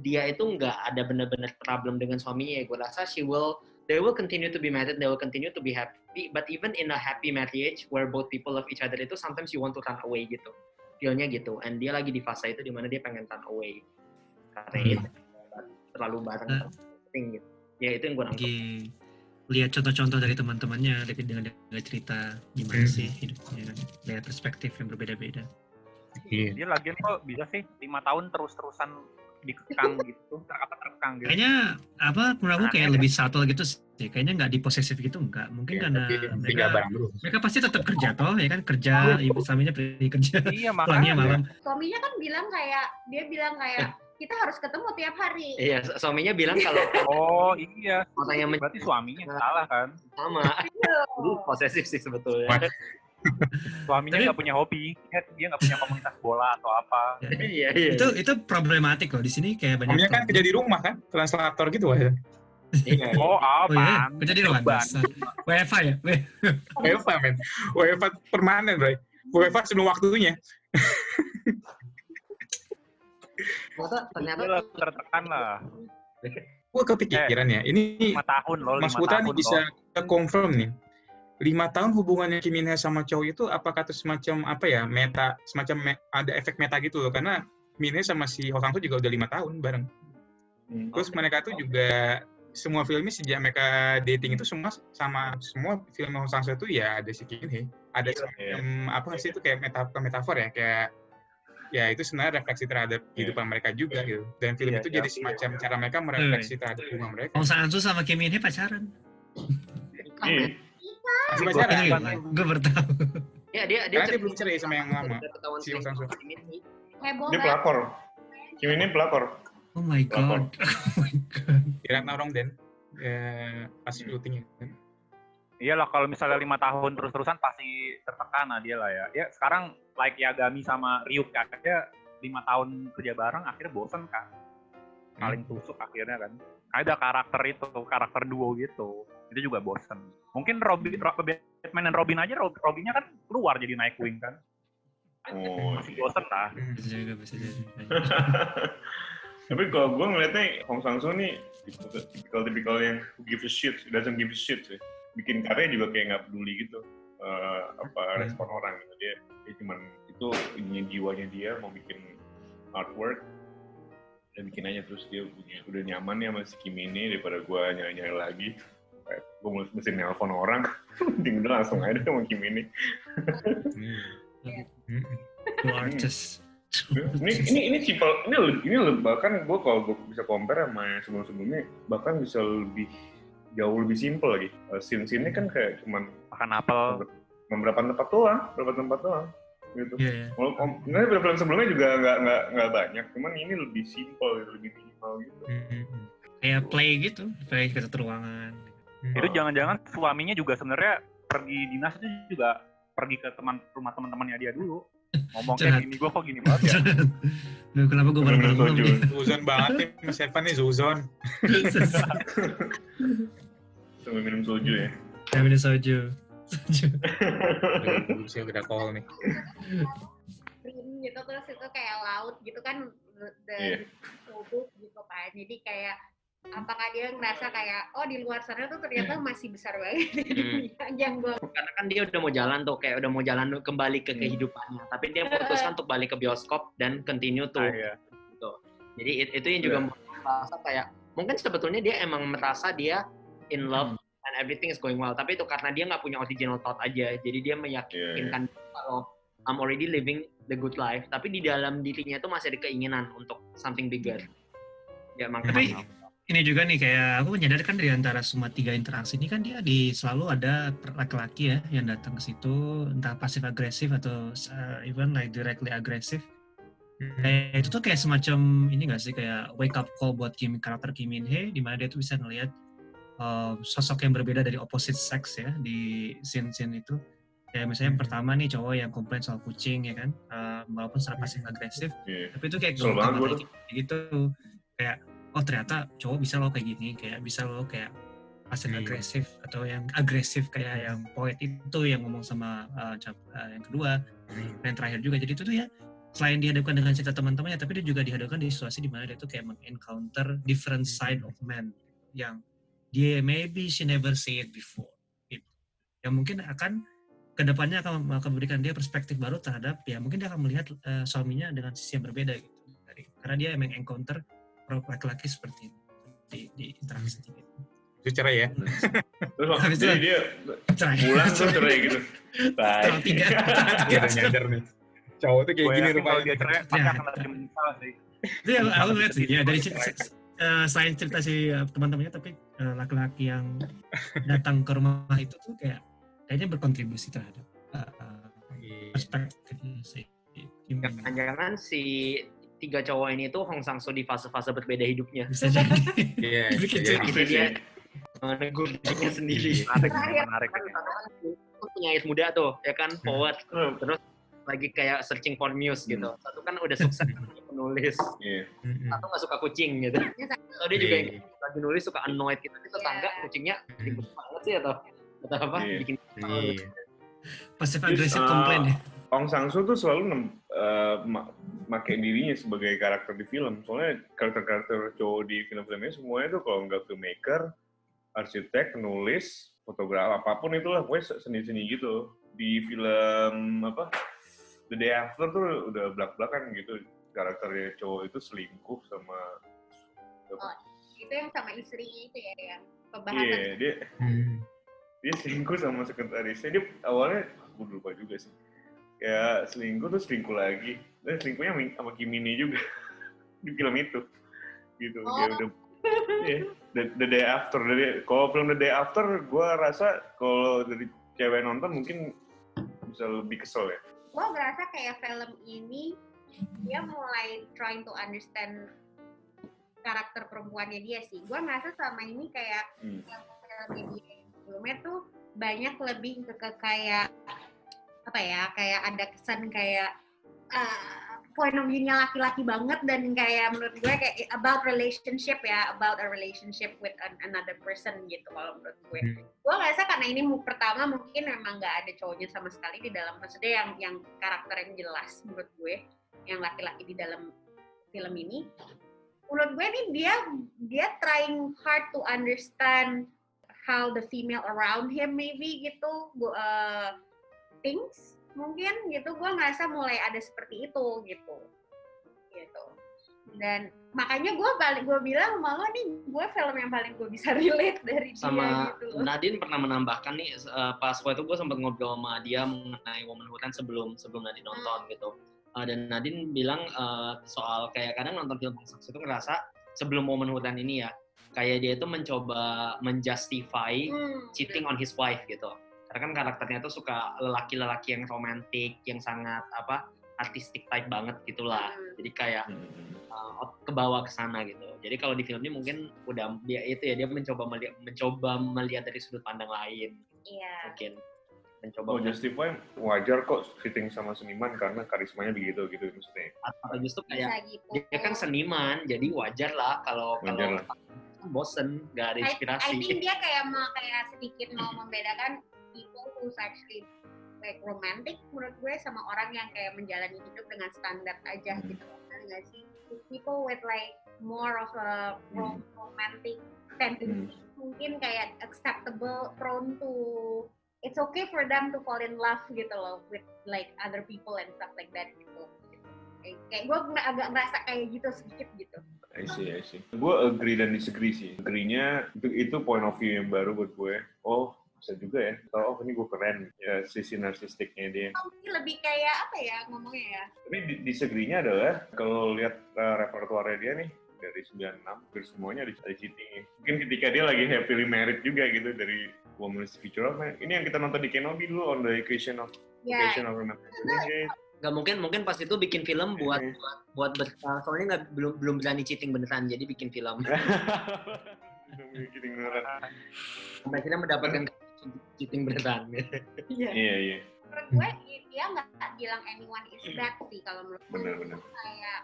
dia itu nggak ada benar-benar problem dengan suaminya. Ya gue rasa she will they will continue to be married they will continue to be happy but even in a happy marriage where both people love each other itu sometimes you want to run away gitu feelnya gitu and dia lagi di fase itu di mana dia pengen run away karena Hmm. itu terlalu bareng Nah. penting gitu ya itu yang gue nangkep Lagi lihat contoh-contoh dari teman-temannya dengan dengan dengan cerita gimana Hmm. sih hidupnya. Dari perspektif yang berbeda-beda. Iya. dia lagian kok bisa sih lima tahun terus-terusan dikekang gitu apa terkekang gitu. Kayaknya apa menurut aku Nah, kayak ya. lebih subtle gitu sih. Kayaknya nggak diposesif gitu enggak. Mungkin Iya, karena mereka mereka pasti tetap kerja toh ya kan? Kerja ibu suaminya pergi kerja. Iya pulangnya makanya. malam. Suaminya kan bilang kayak dia bilang kayak kita harus ketemu tiap hari. Iya su- suaminya bilang kalau oh iya. Men- berarti suaminya salah kan? Sama. Jadi posesif sih sebetulnya. Suaminya nggak punya hobi dia nggak punya komunitas bola atau apa iya iya itu itu problematik loh di sini kayak banyak Omnya kan kerja di rumah kan, translator gitu wah. iya oh Oh iya, apa kerja di rumah. WFA ya? W- WFA men, WFA permanen bro. WFA sebelum waktunya. ternyata ternyata Iya lah, tertekan lah. Gue kepikiran ya, ini Lima tahun loh, Mas Putra nih bisa kita confirm nih. Lima tahun hubungannya Kim Min Hye sama cowok itu apakah itu semacam apa ya meta semacam me- ada efek meta gitu loh karena Min Hye sama si Ho Sang Soo juga udah lima tahun bareng. Hmm. Terus mereka tuh juga semua filmnya sejak mereka dating itu semua sama semua film Ho Sang Soo itu ya ada si Kim Min Hye. Ada Iya. semacam apa sih itu kayak metafor metafor ya kayak ya itu sebenarnya refleksi terhadap Iya. kehidupan mereka juga gitu. Dan film Iya, itu iya, jadi iya. semacam cara mereka merefleksi terhadap hubungan mereka. Hong Sang Soo sama Kim Min Hye pacaran. Iya. Masih Gue pacaran. gue bertahu. ya dia dia Karena dia belum cerai sama yang lama. Si Hong Sang Soo. Dia pelakor. Kim ini pelakor. Oh my god. Oh my god. Kira Narong Den ya, pas syutingnya kan. Iyalah kalau misalnya lima tahun terus-terusan pasti tertekan lah dia lah ya. Ya sekarang like Yagami sama Ryuk aja lima tahun kerja bareng akhirnya bosen kan. Saling tusuk akhirnya kan. Ada karakter itu, karakter duo gitu. Itu juga bosen. Mungkin Robin, Ro- Batman dan Robin aja, Rob- Robinnya kan keluar jadi Nightwing kan. Oh. Masih bosen lah. Hmm. Bisa juga bisa jadi. Tapi kalau gue ngeliatnya Hong Sang Soo nih tipikal-tipikal yang who give a shit, doesn't give a shit sih. Bikin karya juga kayak nggak peduli gitu. eh, apa respon orang gitu dia dia cuman itu ininya jiwanya dia mau bikin artwork dan bikin aja terus dia punya udah nyaman ya sama si Kim ini daripada gue nyari-nyari lagi gue mesti nelpon orang mending udah langsung aja deh sama Kim ini Hmm. Two artists. ini ini ini simpel ini ini bahkan gue kalau gue bisa compare sama yang sebelum sebelumnya bahkan bisa lebih jauh lebih simpel lagi scene scene kan kayak cuman Makan apel. beberapa tempat doang beberapa tempat doang gitu Iya ya. kalau om- sebenarnya film sebelumnya juga nggak nggak nggak banyak cuman ini lebih simpel lebih minimal gitu Hmm. Kayak play gitu, play ke satu ruangan. Hmm. Itu jangan-jangan suaminya juga sebenarnya pergi dinas itu juga pergi ke teman rumah teman-temannya dia dulu. Ngomong kayak gini, gue kok gini banget ya. Duh, kenapa gue baru nih? Zuzon banget nih, Mas Evan nih Zuzon. sambil minum soju ya Saya minum soju. Saya udah call nih. Green gitu terus itu kayak laut gitu kan Iya. dan tubuh gitu kan jadi kayak apakah dia ngerasa kayak oh di luar sana tuh ternyata masih besar banget yang gue karena kan dia udah mau jalan tuh kayak udah mau jalan kembali ke Hmm. kehidupannya tapi dia memutuskan untuk balik ke bioskop dan continue tuh Ah, iya. gitu. jadi it- itu yang juga Iya. aku merasa kayak mungkin sebetulnya dia emang merasa dia in love Hmm. Everything is going well. Tapi itu karena dia nggak punya original thought aja. Jadi dia meyakinkan kalau I'm already living the good life. Tapi di dalam dirinya itu masih ada keinginan untuk something bigger. Ya Tapi makanya ini juga nih kayak aku menyadari kan dari antara semua tiga interaksi ini kan dia di selalu ada laki-laki ya yang datang ke situ entah pasif agresif atau uh, even like directly agresif. Kayak itu tuh kayak semacam ini gak sih? Kayak wake up call buat Kim karakter Kim Min Hye di mana dia tuh bisa ngelihat uh, sosok yang berbeda dari opposite sex ya di scene-scene itu. Kayak misalnya yang pertama nih cowok yang komplain soal kucing ya kan, uh, walaupun secara pasif agresif, Iya. tapi itu kayak kita gitu. Kayak oh ternyata cowok bisa lo kayak gini kayak bisa lo kayak pasif Hmm. agresif atau yang agresif kayak yang poet itu yang ngomong sama uh, yang kedua dan yang terakhir juga. Jadi itu tuh ya selain dihadapkan dengan cerita teman-temannya tapi dia juga dihadapkan di situasi di mana dia tuh kayak mengencounter different side of man yang dia maybe she never see it before gitu. yang mungkin akan ke depannya akan, akan memberikan dia perspektif baru terhadap ya mungkin dia akan melihat uh, suaminya dengan sisi yang berbeda gitu dari karena dia emang encounter laki-laki seperti itu di, di interaksi gitu. Itu cerai ya. terus waktu Habis itu- dia Cerai. pulang terus cerai gitu Setelah tiga. Dia udah nyadar nih. Cowok tuh kayak gini kalau dia rupanya. cerai pasti Ya. akan lebih menyesal sih. Itu yang aku lihat sih ya dari eh, selain cerita si eh, teman-temannya tapi eh, laki-laki yang datang ke rumah itu tuh kayak kayaknya berkontribusi terhadap eh, eh, Iya. perspektifnya jangan-jangan si tiga cowok ini tuh Hong Sang Soo di fase-fase berbeda hidupnya bisa jadi Iya. Bikin iya. dia menegur dirinya sendiri Menarik, Terakhir. menarik. itu penyair muda tuh ya kan poet Hmm. terus lagi kayak searching for muse gitu satu kan udah sukses penulis Iya. Mm-mm. satu nggak suka kucing gitu atau dia juga yang lagi nulis suka annoyed gitu di tetangga Iya. kucingnya ribet banget sih atau atau apa Iya. bikin Iya. pasif agresif eh, komplain ya Ong Sang Soo tuh selalu nem- ma- make dirinya sebagai karakter di film. Soalnya karakter-karakter cowok di film-filmnya semuanya tuh kalau nggak filmmaker, arsitek, penulis, fotografer, apa pun itulah, pokoknya seni-seni gitu. Di film apa The Day After tuh udah belak-belakan gitu karakternya cowok itu selingkuh sama Oh, itu yang sama istrinya itu ya yang Iya, pembahasan dia Hmm. dia selingkuh sama sekretarisnya. Dia awalnya gue lupa juga sih. Kayak selingkuh terus selingkuh lagi. Dan selingkuhnya sama- sama Kimini juga di film itu. Gitu. Dia Oh. udah Iya, the, the day after. Day- kalau film The Day After, gue rasa kalau dari cewek nonton mungkin bisa lebih kesel ya. Gue ngerasa kayak film ini dia mulai trying to understand karakter perempuannya dia sih. Gue ngerasa selama ini kayak Hmm. filmnya dia sebelumnya tuh banyak lebih ke, ke kayak apa ya kayak ada kesan kayak uh, point of view-nya laki-laki banget dan kayak menurut gue kayak about relationship ya about a relationship with an- another person gitu kalau menurut gue. Hmm. gue ngerasa karena ini pertama mungkin memang nggak ada cowoknya sama sekali di dalam maksudnya yang yang karakter yang jelas menurut gue yang laki-laki di dalam film ini. Menurut gue nih dia dia trying hard to understand how the female around him maybe gitu uh, things mungkin gitu gue ngerasa mulai ada seperti itu gitu. Gitu. Dan makanya gue balik gue bilang sama lo nih gue film yang paling gue bisa relate dari dia sama gitu loh. Nadine pernah menambahkan nih eh, pas waktu itu gue sempat ngobrol sama dia mengenai Womanhood kan sebelum sebelum Nadine nonton gitu. Eh, dan Nadine bilang eh, soal kayak kadang nonton film Bang Saks itu ngerasa sebelum Womanhood ini ya kayak dia itu mencoba menjustify Hmm, cheating on his wife gitu karena kan karakternya tuh suka lelaki-lelaki yang romantis yang sangat apa artistik type banget gitulah Hmm. jadi kayak Hmm. uh, kebawa ke sana gitu. Jadi kalau di film ini mungkin udah dia itu ya dia mencoba melihat mencoba melihat dari sudut pandang lain iya mungkin mencoba Oh, Justify wajar kok fitting sama seniman karena karismanya begitu gitu maksudnya. atau justru bisa kayak gitu dia kan seniman jadi wajar lah kalau Wajar kalau bosen nggak ada I, I inspirasi. think dia kayak mau kayak sedikit mau membedakan people who's actually like romantic menurut gue sama orang yang kayak menjalani hidup dengan standar aja Hmm. gitu Ngerti nggak sih people with like more of a rom- romantic tendency mungkin kayak acceptable prone to it's okay for them to fall in love gitu loh with like other people and stuff like that gitu kayak, gue agak merasa kayak gitu sedikit gitu I see, I see. Gue agree dan disagree sih. Agree-nya itu, itu point of view yang baru buat gue. Oh, bisa juga ya. Atau, oh ini gue keren. Ya, sisi narsistiknya dia. Mungkin lebih kayak apa ya ngomongnya ya Tapi di- disagree-nya adalah, kalau lihat uh, repertoire dia nih, dari 96, hampir semuanya ada, cheating Mungkin ketika dia lagi happily married juga gitu, dari Woman is the Future of Man. Ini yang kita nonton di Kenobi dulu, on the equation of, ya equation of Romantic. Iya, Nggak mungkin mungkin pas itu bikin film buat Hmm. buat buat ber- uh, soalnya nggak belum belum berani cheating beneran jadi bikin film sampai akhirnya mendapatkan cheating beneran. Iya. Iya, iya. menurut gue dia nggak bilang anyone is bad sih kalau menurut gue Benar-benar. kayak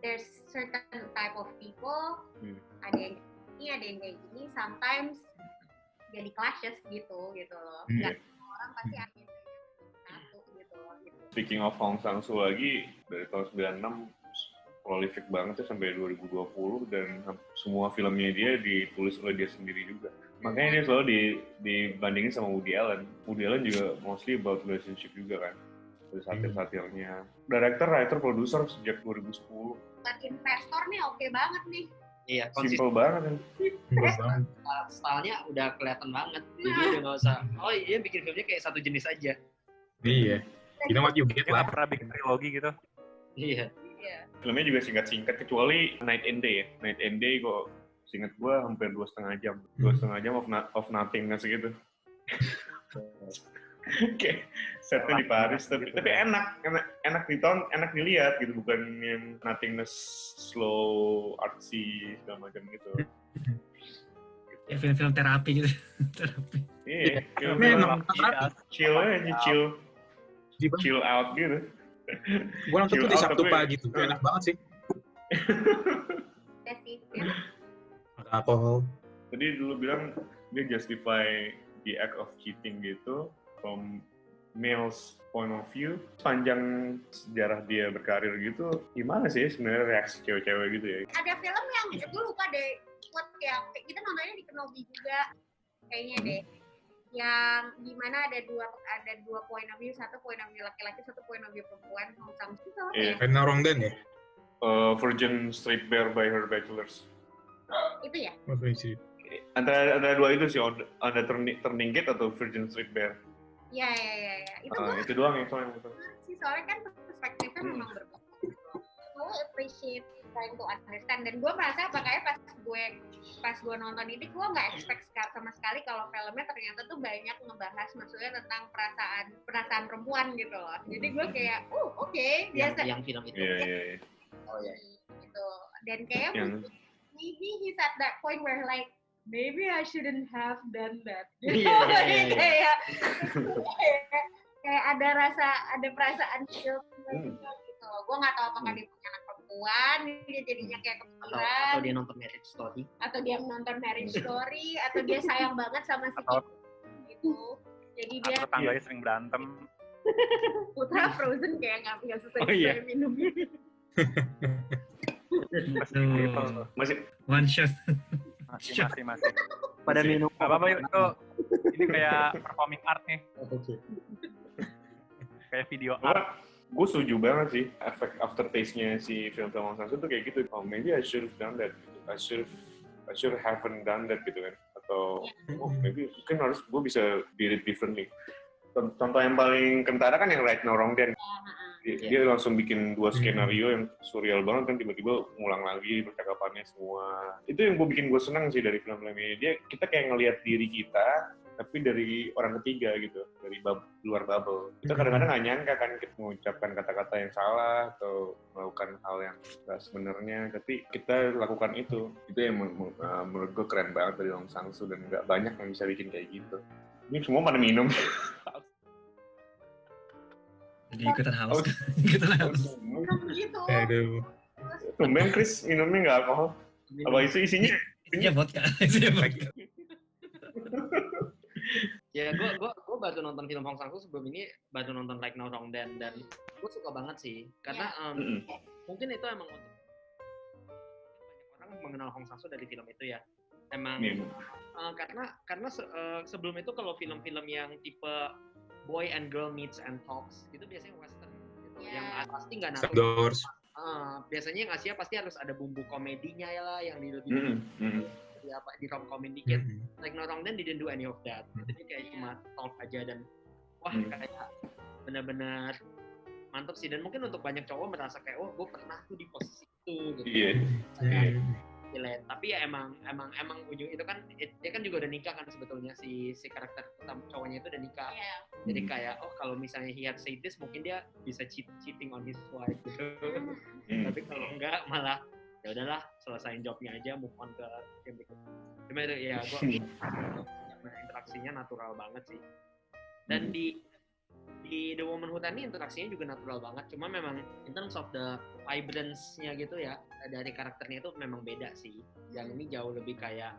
there's certain type of people Hmm. ada yang kayak gini ada yang kayak gini sometimes jadi clashes gitu gitu loh Hmm. nggak semua orang pasti ada yang satu gitu loh gitu Speaking of Hong Sang-soo lagi, dari tahun 96 prolific banget ya sampai 2020 dan semua filmnya dia ditulis oleh dia sendiri juga. Makanya dia selalu di, dibandingin sama Woody Allen. Woody Allen juga mostly about relationship juga kan. Dari satir-satirnya. Director, writer, producer sejak 2010. buat investor nih oke banget nih Iya, konsisten Simple banget kan. Banget. stylenya udah kelihatan banget. Jadi udah nggak usah. Oh iya bikin filmnya kayak satu jenis aja. Iya. You know what you get lah. pernah bikin trilogi gitu. Iya. Iya Filmnya juga singkat-singkat, kecuali Night and Day ya. Night and Day kok singkat gua hampir dua setengah jam. Dua setengah jam of, no- of nothingness gitu. Oke, setnya di Paris, tapi, tapi enak, enak, enak ditonton, enak dilihat gitu, bukan yang nothingness, slow, artsy segala macam gitu. Ya film-film terapi gitu. terapi. Iya, film Tapi emang Iya. chill aja, chill, chill out gitu. Gue nonton tuh di Sabtu tapi- pagi tuh. Enak banget sih. ya sih ya. Ada alkohol. Tadi dulu bilang dia justify the act of cheating gitu from male's point of view sepanjang sejarah dia berkarir gitu gimana sih sebenarnya reaksi cewek-cewek gitu ya ada film yang gue lupa deh what yang kita nontonnya di Kenobi juga kayaknya deh yang di mana ada dua ada dua point of view satu point of view laki-laki satu point of view perempuan Hong Sang Soo apa Iya. ya Karena orang dan ya. Uh, Virgin Straight Bear by Her Bachelors itu ya Apa sih? antara antara dua itu sih ada ada turning, turning Gate atau Virgin Street Bear ya ya ya, ya. itu gue itu doang yang soalnya sih soalnya kan perspektifnya Hmm. memang berbeda gue appreciate trying to understand. Dan gue merasa makanya pas gue pas gue nonton ini gue nggak expect sama sekali kalau filmnya ternyata tuh banyak ngebahas maksudnya tentang perasaan perasaan perempuan gitu loh. Jadi gue kayak oh oke yang, biasa. yang film itu. iya iya iya. Oh ya. gitu. Dan kayak yang maybe he's at that point where like maybe I shouldn't have done that. Iya, gitu. iya, Jadi iya. kayak kayak kayak ada rasa ada perasaan guilt Hmm. gitu gue nggak tahu apakah dia punya perempuan dia jadinya kayak Atau, kepikiran atau dia nonton Marriage Story. atau dia menonton Marriage Story atau dia sayang banget sama si Atau- gitu jadi dia Atau tetangganya sering berantem. putra Frozen kayak nggak nggak sesuai Oh, iya. minumnya Tuh, masih one shot. Masih, masih, masih. Pada minum. Apa-apa yuk, itu ini kayak performing art nih. Kayak video art. Gue setuju banget sih efek aftertaste-nya si film-film Hong Sang-soo tuh kayak gitu. Oh maybe I should have done that gitu. I should have, I should haven't done that gitu kan. Atau oh maybe mungkin harus gue bisa did it differently. Con- contoh yang paling kentara kan yang Right Now Wrong Then dia, Iya. dia langsung bikin dua skenario yang surreal banget kan tiba-tiba ngulang lagi percakapannya semua. Itu yang gue bikin gue senang sih dari film-film ini. Dia kita kayak ngelihat diri kita tapi dari orang ketiga gitu dari bub- luar bubble. Kita kadang-kadang nggak nyangka kan kita mengucapkan kata-kata yang salah atau melakukan hal yang nggak sebenarnya. Tapi kita lakukan itu. Itu yang men- men- uh, menurut gue keren banget dari Long Sang Soo dan nggak banyak yang bisa bikin kayak gitu. Ini semua pada minum. Jadi ikutan haus. ikutan haus. gitu. Aduh. tumben Chris minumnya nggak alkohol. Apa itu isinya Isinya vodka. Isinya vodka. Ya, gue gua, gua baru nonton film Hong Sang-soo sebelum ini, baru nonton Like Now Wrong Then, dan gue suka banget sih. Karena em, Mm-mm. mungkin itu emang untuk banyak orang mengenal Hong Sang-soo dari film itu ya. Emang Iya. eh, karena karena se- eh, sebelum itu kalau film-film yang tipe boy and girl meets and talks itu biasanya western gitu. Ya. Yang pasti nggak natural. Doors. Eh, biasanya yang Asia pasti harus ada bumbu komedinya ya lah yang di lebih Mm-mm. Di apa di rom com dikit. Mm-mm. Like No Wrong Then didn't do any of that. Jadi kayak cuma talk aja dan wah Hmm. kayak benar-benar mantap sih dan mungkin untuk banyak cowok merasa kayak oh gue pernah tuh di posisi itu gitu. Iya. Kayak Mm. relate. Tapi ya emang emang emang ujung itu kan it- dia kan juga udah nikah kan sebetulnya si si karakter utama cowoknya itu udah nikah. Iya. Jadi Hmm. kayak oh kalau misalnya he had said this mungkin dia bisa cheat, cheating on his wife gitu. Mm. Tapi kalau enggak malah ya udahlah selesain jobnya aja move on ke yang berikutnya. Cuma itu ya gua karena interaksinya natural banget sih. Dan Hmm. di di The Woman Who Turned ini interaksinya juga natural banget. Cuma memang in terms of the vibrance-nya gitu ya dari karakternya itu memang beda sih. Yang ini jauh lebih kayak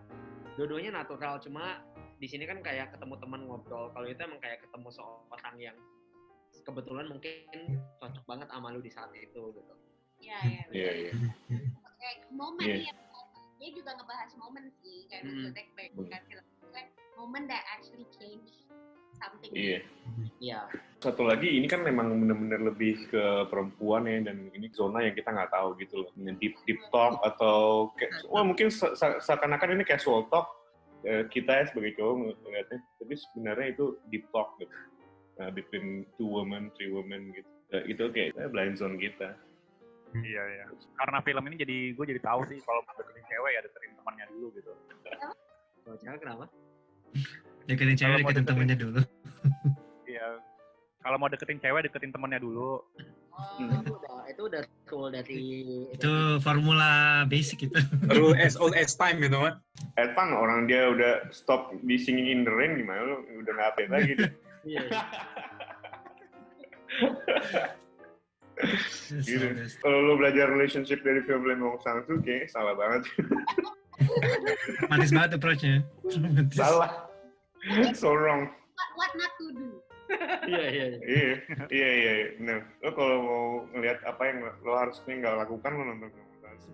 dua-duanya natural. Cuma di sini kan kayak ketemu teman ngobrol. Kalau itu emang kayak ketemu seorang yang kebetulan mungkin cocok banget sama lu di saat itu gitu. Iya, iya. Iya, iya. Kayak momen Iya. yang dia juga ngebahas momen sih kayak Hmm. maksudnya kayak bukan film itu kan momen that actually change something. Iya. Iya. Satu lagi ini kan memang benar-benar lebih ke perempuan ya dan ini zona yang kita nggak tahu gitu loh. Deep deep talk atau kayak, wah mungkin se- se- seakan-akan ini casual talk eh, kita ya sebagai cowok ngeliatnya, tapi sebenarnya itu deep talk gitu. Nah, between two women, three women gitu. Nah, itu kayak eh, blind zone kita. Iya, iya. Karena film ini jadi gue jadi tahu sih kalau deketin cewek ya deketin temannya dulu gitu. Kalau cewek kenapa? Deketin cewek, deketin deketin- temennya dulu. Iya. Kalau mau deketin cewek deketin temannya dulu. Oh, itu udah itu udah rule dari Itu formula basic itu. Rule as old as time gitu kan. Evan orang dia udah stop di singing in the rain gimana lu udah nggak update lagi. Iya. gitu. Kalau lu belajar relationship dari film-film Hong Sang Soo kayaknya salah banget. Manis banget approach-nya. Salah. so wrong. what, what not to do. Iya iya. iya. iya iya iya iya. nah lo kalau mau ngelihat apa yang lo harusnya nggak lakukan lo nonton film palsu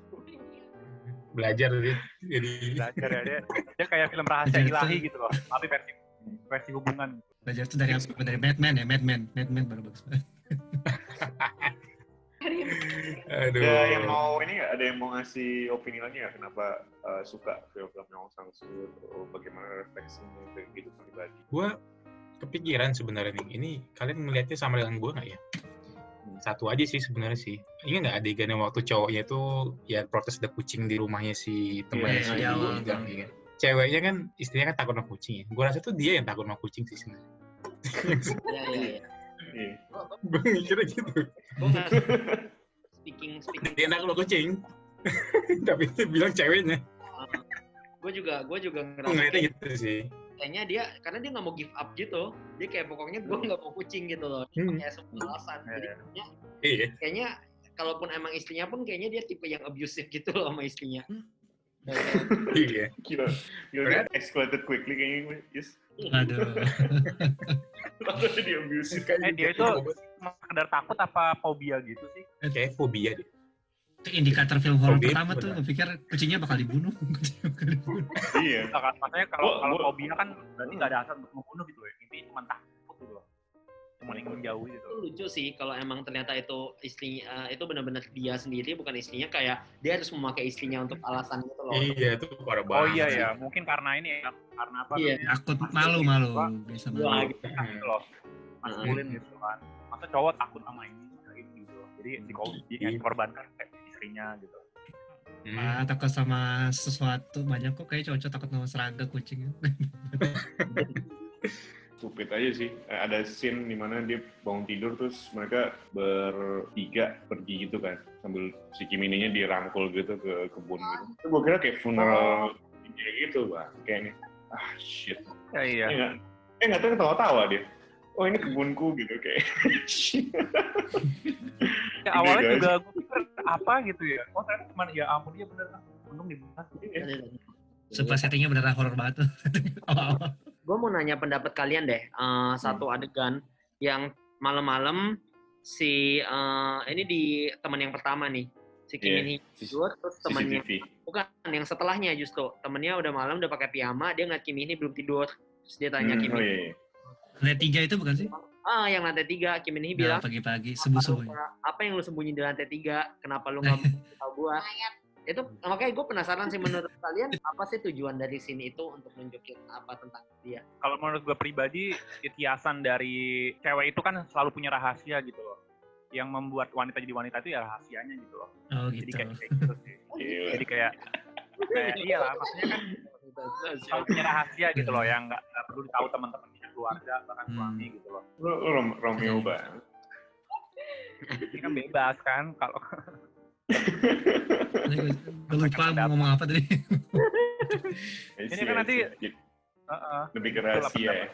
belajar jadi jadi belajar ya dia dia kayak film rahasia ilahi itu- gitu loh tapi versi versi hubungan Belajar tuh dari apa? Dari Madman ya, Madman. Madman baru bagus banget. aduh. Ada yang mau ini ada yang mau ngasih opini lagi nggak? Kenapa uh, suka film-film yang Sang Soo bagaimana refleksinya ke kehidupan pribadi? Gue kepikiran sebenarnya nih. Ini kalian melihatnya sama dengan gue nggak ya? Satu aja sih sebenarnya sih. Ingat nggak adegan yang waktu cowoknya tuh ya protes ada kucing di rumahnya si temannya Iya, si di awal. Gang, iya kan? ceweknya kan istrinya kan takut sama kucing ya? Gue rasa tuh dia yang takut sama kucing sih sebenarnya. Iya iya iya. Iya gue mikirnya gitu Gue nggak speaking speaking. dia takut sama kucing tapi itu bilang ceweknya Gue juga gue juga gue ngerasa kayak- gitu sih kayaknya dia karena dia nggak mau give up gitu. Dia kayak pokoknya gue nggak mau kucing gitu loh. Dia Hmm. pakai semua alasan. Jadi Iya. kayaknya, iya kayaknya kalaupun emang istrinya pun kayaknya dia tipe yang abusive gitu loh sama istrinya. Iya. Gila gila dia escalated quickly kayaknya yes. Aduh. lalu dia abusive eh dia itu cuma sekedar takut apa fobia gitu sih? Kayak fobia deh Itu indikator film horor gitu, pertama tuh, gue pikir kucingnya bakal dibunuh. Kucingnya bakal dibunuh. iya. Kan, maksudnya kalau kalau fobia kan berarti nggak ada alasan untuk membunuh gitu ya. Intinya cuma takut. gitu ingin menjauhi gitu itu lucu sih kalau emang ternyata itu istri eh, itu benar-benar dia sendiri bukan istrinya kayak dia harus memakai istrinya untuk alasan gitu loh. iya itu parah oh banget iya sih. ya mungkin karena ini ya karena apa Iya. Takut malu-malu. Bisa Wah, malu. gitu kan, gitu loh maskulin gitu kan masa cowok takut sama ini gitu gitu jadi si kau yang dikorbankan kayak istrinya gitu Hmm. Ah, takut sama sesuatu banyak kok kayak cowok takut sama serangga kucing. stupid aja sih. Eh, ada scene di mana dia bangun tidur terus mereka bertiga pergi gitu kan sambil si Kimininya dirangkul gitu ke kebun gitu. Gue kira kayak funeral kayak gitu bang. Kayaknya. Ah shit. Ya iya. Eh nggak eh nggak tahu ketawa-tawa dia. Oh ini kebunku gitu kayak. Ya, awalnya juga gue pikir apa? gitu ya. Oh ternyata cuma ya ampun dia bener untung dibahas Iya. Sumpah settingnya beneran horor banget tuh. Awal-awal. Gue mau nanya pendapat kalian deh. Eh, satu adegan yang malam-malam si eh, ini di teman yang pertama nih si Kim Iya. Min Hee tidur terus temannya bukan yang setelahnya justru temennya udah malam udah pakai piyama dia ngeliat Kim Hee belum tidur terus dia tanya Hmm, Kim oh Min iya. Lantai tiga itu bukan sih? ah yang lantai tiga Kim Nah, bilang pagi-pagi, apa, subuh-subuh. lu- apa yang lu sembunyi di lantai tiga kenapa lu nggak mau tahu gua Mayat. Itu makanya gue penasaran sih menurut kalian apa sih tujuan dari sini itu untuk nunjukin apa tentang dia kalau menurut gue pribadi kiasan dari cewek itu kan selalu punya rahasia gitu loh yang membuat wanita jadi wanita itu ya rahasianya gitu loh Oh jadi gitu. kayak, kayak gitu sih Gila. jadi kayak kayak iya lah maksudnya kan selalu punya rahasia gitu loh yang nggak perlu tahu teman-temannya keluarga bahkan Hmm. suami gitu loh Rom- Romeo banget. ini kan bebas kan kalau lupa mau ngomong apa tadi. Ini kan nanti- lebih ke rahasia ya.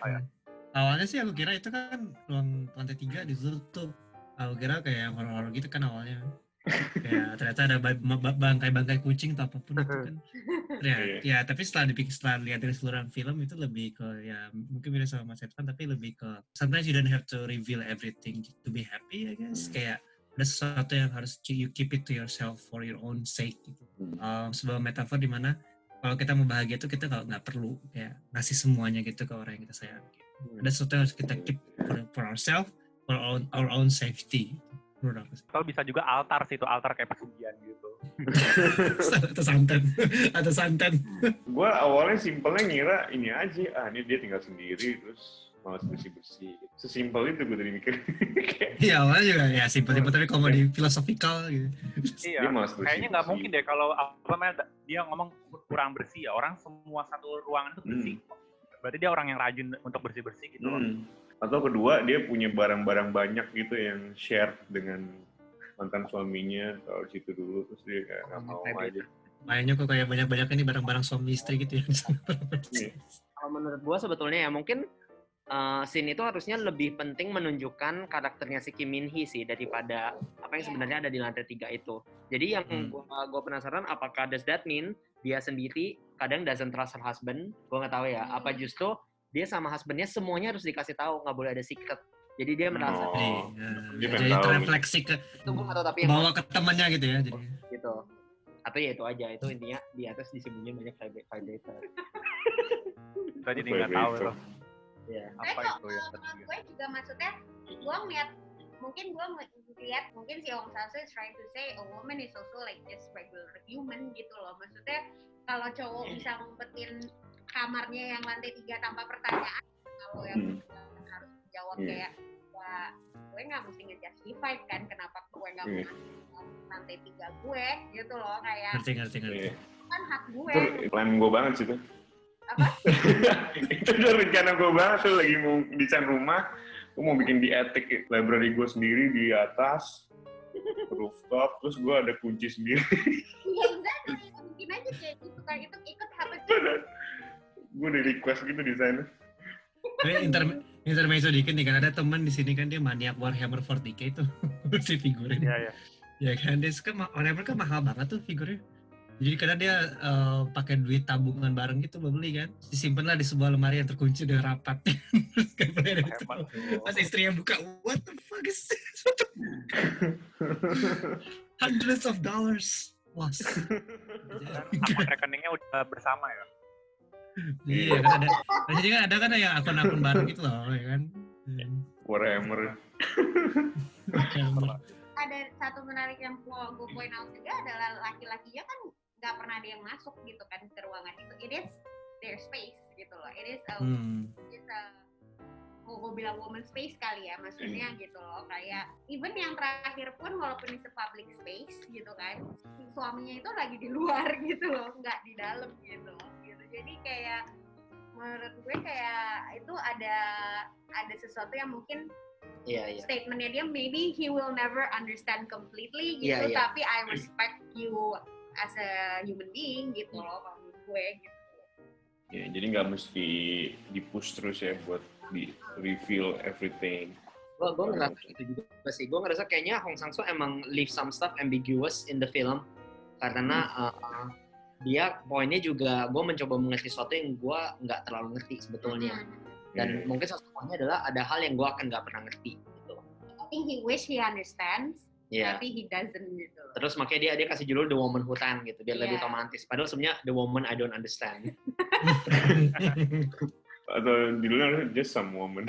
Awalnya sih aku kira itu kan ruang lantai tiga ditutup. Aku kira kayak horor-horor gitu kan awalnya. Kayak ternyata ada ba- ba- bangkai-bangkai kucing atau apa pun itu kan. Ya, Iya. ya tapi setelah dipikir setelah lihat dari seluruh film itu lebih ke ya mungkin beda sama Mas Edvan tapi lebih ke sometimes you don't have to reveal everything to be happy I guess. Kayak ada sesuatu yang harus you keep it to yourself for your own sake gitu. Um, sebuah metafor di mana kalau kita mau bahagia itu kita nggak nggak perlu kayak ngasih semuanya gitu ke orang yang kita sayang. Ada sesuatu yang harus kita keep for, for ourselves, for our own, our own safety. Menurut aku sih. Atau bisa juga altar sih itu altar kayak pesugihan gitu. atau santan, atau santan. Gue awalnya simpelnya ngira ini aja, ah ini dia tinggal sendiri terus malas bersih-bersih. Sesimpel itu gue tadi mikir. Iya awalnya juga ya simpel-simpel tapi kalau mau di filosofikal gitu. Iya. dia malas bersih. Kayaknya nggak mungkin deh kalau apa namanya dia ngomong kurang bersih ya orang semua satu ruangan itu bersih. Berarti dia orang yang rajin untuk bersih bersih gitu loh. Hmm. Atau kedua dia punya barang-barang banyak gitu yang share dengan mantan suaminya kalau situ dulu terus dia kayak nggak mau aja. Mainnya kok kayak banyak-banyak ini barang-barang suami istri gitu ya. Iya. kalau menurut gua sebetulnya ya mungkin uh, scene itu harusnya lebih penting menunjukkan karakternya si Kim Min Hee sih daripada apa yang sebenarnya ada di lantai tiga itu. Jadi yang Hmm. gua, gua penasaran apakah does that mean dia sendiri kadang doesn't trust her husband? Gua nggak tahu ya. Apa justru dia sama husbandnya semuanya harus dikasih tahu nggak boleh ada secret jadi dia merasa Oh. Jadi, dia jadi tahu. terefleksi ke itu gue nggak tahu tapi bawa ke temannya gitu ya jadi gitu atau ya itu aja itu intinya di atas disembunyiin banyak vibrator jadi nggak tahu Vibrator. Ya Tapi apa kok itu ya kalau gue juga maksudnya gue ngeliat mungkin gue ngeliat mungkin si Ong Sasu is trying to say a woman is also like just regular human gitu loh maksudnya kalau cowok bisa ngumpetin kamarnya yang lantai tiga tanpa pertanyaan kalau yang Hmm. harus jawab Iya. kayak wah gue nggak mesti ngejustify kan kenapa gue nggak Iya. mau ngasih lantai tiga gue gitu loh kayak ngerti ngerti ngerti Iya. kan hak gue Itu plan gue banget sih tuh. Apa? itu udah rencana gue banget tuh lagi mau desain rumah. Gue mau bikin di attic library gue sendiri di atas rooftop terus gue ada kunci sendiri. Iya exactly mungkin aja kayak gitu kan itu ikut happen gue udah request gitu desainnya. Gue inter intermezzo dikit nih kan. Ada teman di sini kan. Dia maniak Warhammer 40k tuh. Si figurin. Iya, iya. ya kan? Dia kan ma- Warhammer kan mahal banget tuh figurnya jadi kadang dia eh, pakai duit tabungan bareng gitu mau beli kan. Disimpan lah di sebuah lemari yang terkunci dengan rapat. Pas istrinya buka what the fuck is this? What the- hundreds of dollars. Lost Akun rekeningnya udah bersama ya. iya kan ada. Ada juga ada kan yang akun-akun bareng gitu loh ya kan. Warhammer Warhammer. ada satu menarik yang mau gue point out juga adalah laki-lakinya kan nggak pernah ada yang masuk gitu kan ke ruangan itu. It is their space gitu loh. It is a, Hmm. it is a mau gue bilang woman space kali ya maksudnya gitu loh. Kayak even yang terakhir pun walaupun itu public space gitu kan suaminya itu lagi di luar gitu loh nggak di dalam gitu gitu. Jadi kayak menurut gue kayak itu ada ada sesuatu yang mungkin iya iya. statementnya dia maybe he will never understand completely gitu Iya, iya. tapi I respect you as a human being gitu loh kalau menurut gue gitu. Ya jadi nggak mesti di push terus ya buat di reveal everything. Gue gue ngerasa itu juga sih. Gue ngerasa kayaknya Hong Sang Soo emang leave some stuff ambiguous in the film. Karena uh, dia poinnya juga gue mencoba mengerti sesuatu yang gue nggak terlalu ngerti sebetulnya. Dan Iya. mungkin salah satunya adalah ada hal yang gue akan nggak pernah ngerti gitu. I think he wish he understands ya tapi he doesn't gitu terus makanya dia dia kasih judul The Woman Hutan gitu biar lebih Iya. romantis padahal sebenarnya The Woman I Don't Understand atau judulnya just some woman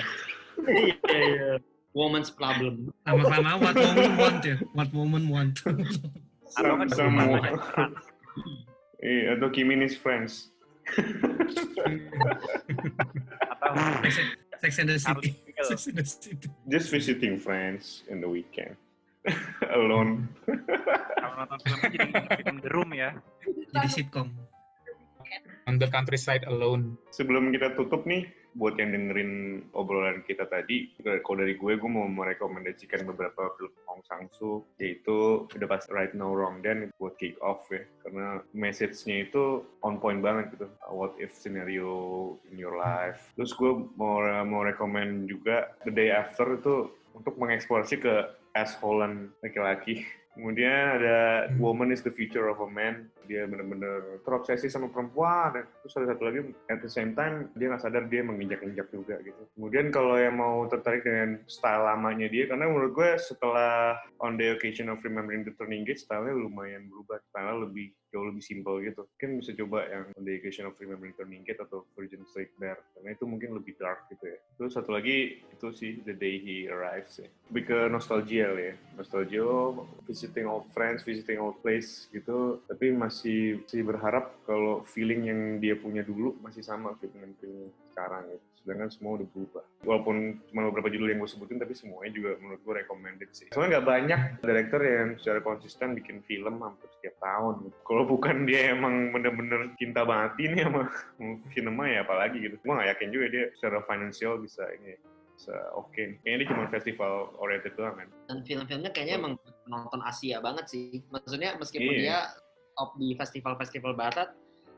Iya, Woman's Problem Lama-lama what woman want ya, what woman want. Atau kan some, some cuma woman banyak peran. Iya, atau Kim in his friends Atau Sex and the harus City. skill. Sex and the City. just visiting friends in the weekend alone Kalau nonton filmnya jadi film The Room ya. Jadi sitcom. On the countryside alone. sebelum kita tutup nih buat yang dengerin obrolan kita tadi kalau dari gue gue mau merekomendasikan beberapa film Hong Sang Soo yaitu udah pas Right Now Wrong Then buat kick off ya karena message-nya itu on point banget gitu what if scenario in your life terus gue mau mau rekomend juga The Day After itu untuk mengeksplorasi ke assholean laki-laki. Kemudian ada Woman is the Future of a Man. Dia bener-bener terobsesi sama perempuan. Dan terus ada satu lagi at the same time dia nggak sadar dia menginjak-injak juga gitu. Kemudian kalau yang mau tertarik dengan style lamanya dia karena menurut gue setelah on the occasion of remembering the turning gate stylenya lumayan berubah. Style lebih jauh lebih simple gitu. Mungkin bisa coba yang on the occasion of remembering turning gate atau Virgin Straight Bear. Karena itu mungkin lebih dark gitu ya. Terus satu lagi itu sih The Day He Arrives ya. Lebih ke nostalgia ya. Nostalgia visiting old friends visiting old place gitu. Tapi masih masih berharap kalau feeling yang dia punya dulu masih sama gitu dengan feeling sekarang gitu. Sedangkan semua udah berubah. Walaupun cuma beberapa judul yang gue sebutin, tapi semuanya juga menurut gue recommended sih. Soalnya nggak banyak director yang secara konsisten bikin film hampir setiap tahun. Kalau bukan dia emang bener-bener cinta mati nih sama cinema ya apalagi gitu. Gue nggak yakin juga dia secara financial bisa ini bisa oke. Okay. Kayaknya dia cuma festival oriented doang kan. dan film-filmnya kayaknya emang nonton Asia banget sih maksudnya meskipun Iya. dia top di festival-festival barat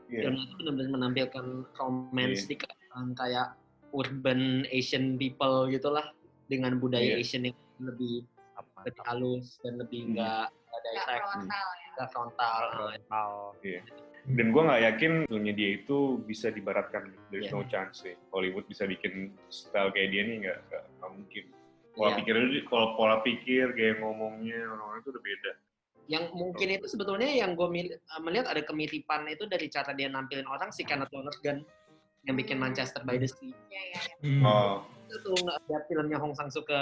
Iya. filmnya itu benar-benar menampilkan romance di kalangan kayak urban Asian people gitulah dengan budaya Iya. Asian yang lebih Apa? lebih halus dan lebih Hmm. nggak nggak ada efek frontal ya. frontal Frontal. Dan gue nggak yakin filmnya dia itu bisa dibaratkan. There's Iya. no chance sih. Hollywood bisa bikin style kayak dia nih nggak nggak mungkin. Pola Iya. pikir kalau pola pikir gaya ngomongnya orang-orang itu udah beda. yang mungkin itu sebetulnya yang gue melihat ada kemiripan itu dari cara dia nampilin orang si Kenneth Lonergan yang bikin Manchester by the Sea Iya, iya, iya. Hmm. Oh, itu tuh nggak lihat filmnya Hong Sang ke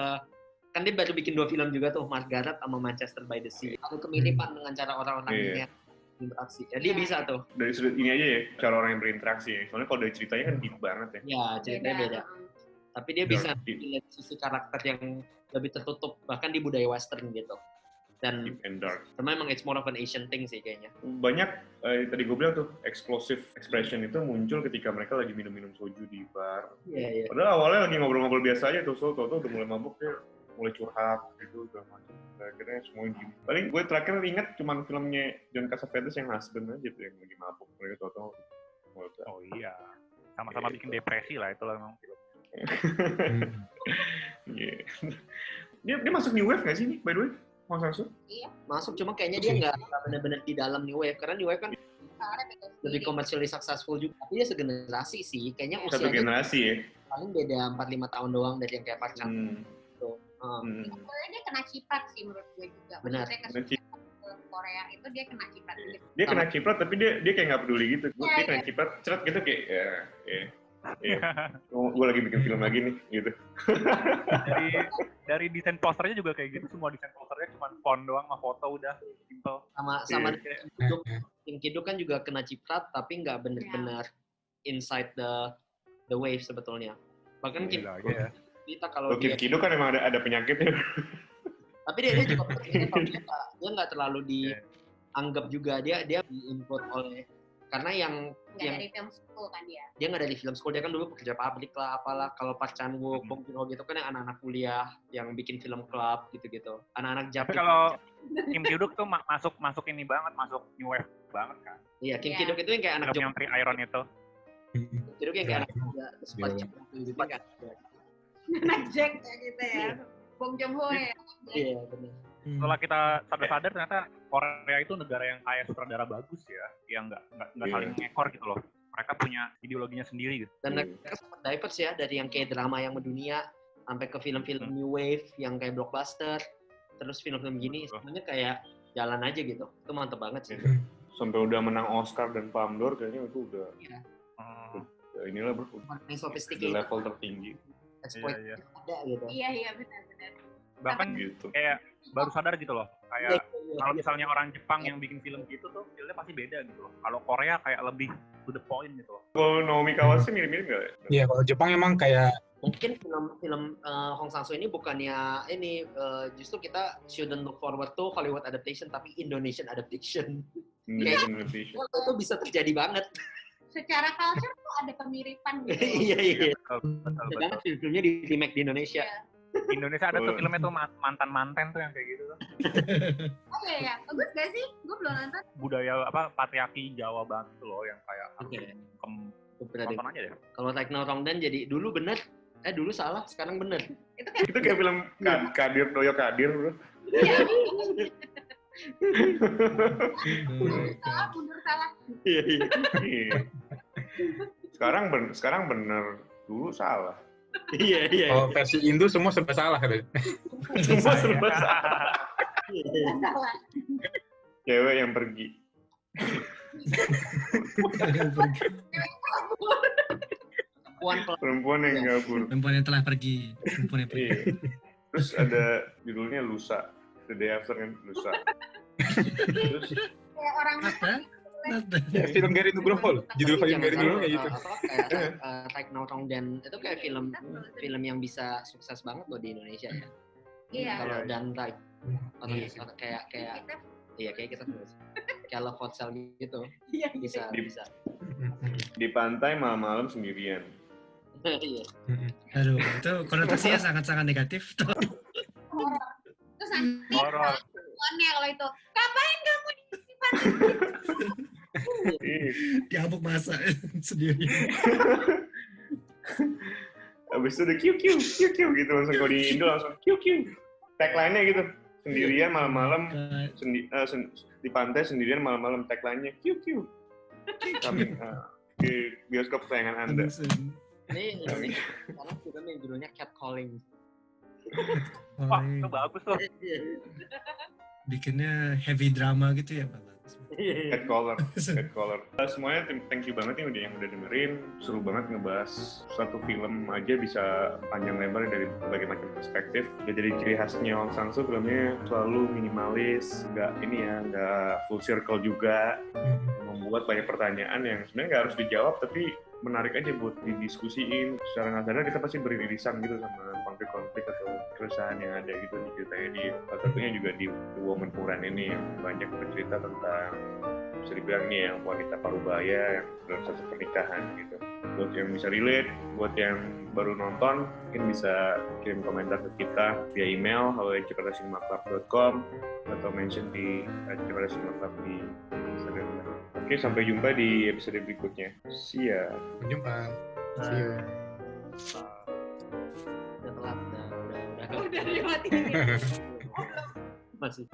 kan dia baru bikin dua film juga tuh Margaret sama Manchester by the Sea ada kemiripan dengan cara orang-orang Iya. ini interaksi ya dia Iya, bisa iya. tuh dari sudut ini aja ya, cara orang yang berinteraksi ya. Soalnya kalau dari ceritanya kan deep banget ya. ya ceritanya beda Mm. tapi dia Dark bisa deep. lihat sisi karakter yang lebih tertutup bahkan di budaya western gitu dan Deep and dark. sama emang it's more of an Asian thing sih kayaknya Banyak, eh, tadi gue bilang tuh, explosive expression itu muncul ketika mereka lagi minum-minum soju di bar. iya iya Padahal awalnya lagi ngobrol-ngobrol biasa aja tuh, so tau udah mulai mabuk dia mulai curhat gitu segala macam. Nah, Akhirnya semuanya gini. Paling gue terakhir inget cuman filmnya John Cassavetes yang husband aja tuh yang lagi mabuk. Mereka tau tau meledak. Oh iya. Sama-sama Gitu. bikin depresi lah itu lah memang film. Hmm. Iya. Dia, dia masuk New Wave gak sih nih, by the way? Mau langsung? masuk cuma kayaknya dia nggak benar-benar di dalam New Wave karena New Wave kan lebih sendiri. commercially successful juga tapi dia segenerasi sih kayaknya Satu usianya generasi ya. paling beda 4-5 tahun doang dari yang kayak Park Chan Hmm. gitu. Um, Hmm. Soalnya dia kena ciprat sih menurut gue juga. Benar. Korea itu dia kena ciprat gitu. Dia kena ciprat tapi dia dia kayak nggak peduli gitu. Iya, Dia kena ciprat, ceret gitu kayak ya, ya, ya. gue lagi bikin film lagi nih, gitu. dari dari desain posternya juga kayak gitu semua desain posternya cuma font doang sama foto udah simple sama sama Iya. Kim Kiduk Kim Kiduk kan juga kena ciprat tapi nggak bener-bener inside the the wave sebetulnya bahkan Kim gila aja ya kita kalau Kim dia Kido kan emang ada ada penyakitnya. tapi dia, dia juga dia nggak terlalu Iya. dianggap juga dia dia diinput oleh karena yang Nggak yang dari film school kan dia. dia nggak dari film school dia kan dulu pekerja pabrik lah apalah kalau Park Chan Wook, Hmm. Bong Joon Ho gitu kan yang anak-anak kuliah yang bikin film club gitu-gitu anak-anak tapi Japri kalau Kim Kiduk tuh ma- masuk masuk ini banget masuk new wave banget kan iya Kim Iya. Kiduk itu yang kayak anak yang Tri Iron itu Kim Kiduk yang kayak anak muda sempat Iya. gitu kan Anak Jack ya gitu ya. Bong Joon Ho ya. iya benar Hmm. Setelah kita sadar-sadar ternyata Korea itu negara yang kaya sutradara bagus ya yang nggak nggak nggak Iya. saling ngekor gitu loh mereka punya ideologinya sendiri gitu dan Hmm. mereka sempat diverse ya dari yang kayak drama yang mendunia sampai ke film-film Hmm. new wave yang kayak blockbuster terus film-film gini semuanya kayak jalan aja gitu itu mantep banget sih Iya. Sampai udah menang Oscar dan Palme d'Or kayaknya itu udah Hmm, ya inilah bro, level tertinggi exploit Iya, iya. ada gitu Iya iya benar-benar. Bahkan gitu. kayak baru sadar gitu loh Iya, kayak iya, kalau iya. misalnya orang Jepang yang bikin film gitu tuh filmnya pasti beda gitu loh kalau Korea kayak lebih to the point gitu loh Kalau Naomi Kawase mirip-mirip nggak? ya? Iya, kalau Jepang emang kayak mungkin film-film uh, Hong Sang Soo ini bukannya ini uh, justru kita shouldn't look forward to Hollywood adaptation tapi Indonesian adaptation Indonesian Indonesia. itu bisa terjadi banget Secara culture tuh ada kemiripan gitu. iya iya betul betul, banget film-filmnya di remake di Indonesia Iya. Indonesia ada tuh filmnya tuh mantan manten tuh yang kayak gitu tuh Oh iya ya. Bagus gak sih? Gue belum nonton. budaya apa patriarki Jawa banget tuh loh yang kayak Oke. kem, tonton aja deh kalau Like No Wrong Dan jadi dulu bener eh dulu salah sekarang bener Itu kan Itu kayak film Ka- Kadir, Doyo Kadir bro. iya. My salah, mundur salah. iya iya Iya. Sekarang ben, sekarang bener, dulu salah. Iya iya kalau versi Indo semua serba salah katanya. Semua serba salah. iya. Salah. Cewek yang pergi. Puan Pel- Perempuan yang kabur. Perempuan yang telah pergi. Perempuan yang pergi. Iya. Terus ada judulnya Lusa. The Day After kan Lusa. Terus Kayak orang Apa? Ya, film Gary Nugroho loh. Judul film Gary Nugroho kayak gitu. apa, kayak uh, Like No Wrong Dan itu kayak film film yang bisa sukses banget loh di Indonesia ya Iya. kalau Iya, iya. dan atau Iya. atau kayak kayak iya kayak kita terus kayak Love Hotel gitu iya bisa Di- bisa di pantai malam-malam sendirian. iya Aduh, itu konotasinya sangat-sangat negatif. Tuh. terus nanti Horor. Tuannya kalau itu ngapain kamu di Iya. Diabuk masa sendiri. Abis itu udah kiu kiu kiu kiu gitu langsung kalau di Indo langsung kiu kiu. Tagline-nya gitu. sendirian malam-malam Uh, sendi, eh, sen- di pantai sendirian malam-malam tagline-nya kiu kiu kami eh, di bioskop kesayangan anda. Ini, ini sekarang film yang judulnya Cat Calling. Wah, itu bagus tuh. bikinnya heavy drama gitu ya Pak? Head collar head collar Eh, semuanya thank you banget nih udah yang udah dengerin. Seru banget ngebahas satu film aja bisa panjang lebar dari berbagai macam perspektif. Udah jadi ciri khasnya Wong Sang Soo filmnya selalu minimalis nggak ini ya nggak full circle juga. Membuat banyak pertanyaan yang sebenarnya nggak harus dijawab tapi menarik aja buat didiskusiin. Secara nggak sadar kita pasti beririsan gitu sama konflik-konflik atau keresahan yang ada gitu di ceritanya di satunya juga di The Woman Puran ini yang banyak bercerita tentang bisa dibilang nih yang wanita parubaya yang dalam satu pernikahan gitu. Buat yang bisa relate buat yang baru nonton mungkin bisa kirim komentar ke kita via email halo@jakartacinemaclub.com atau mention di Club di Oke, sampai jumpa di episode berikutnya. See ya. Sampai jumpa. See you. Udah telat, udah, udah, udah. Udah dimatiin. Masih.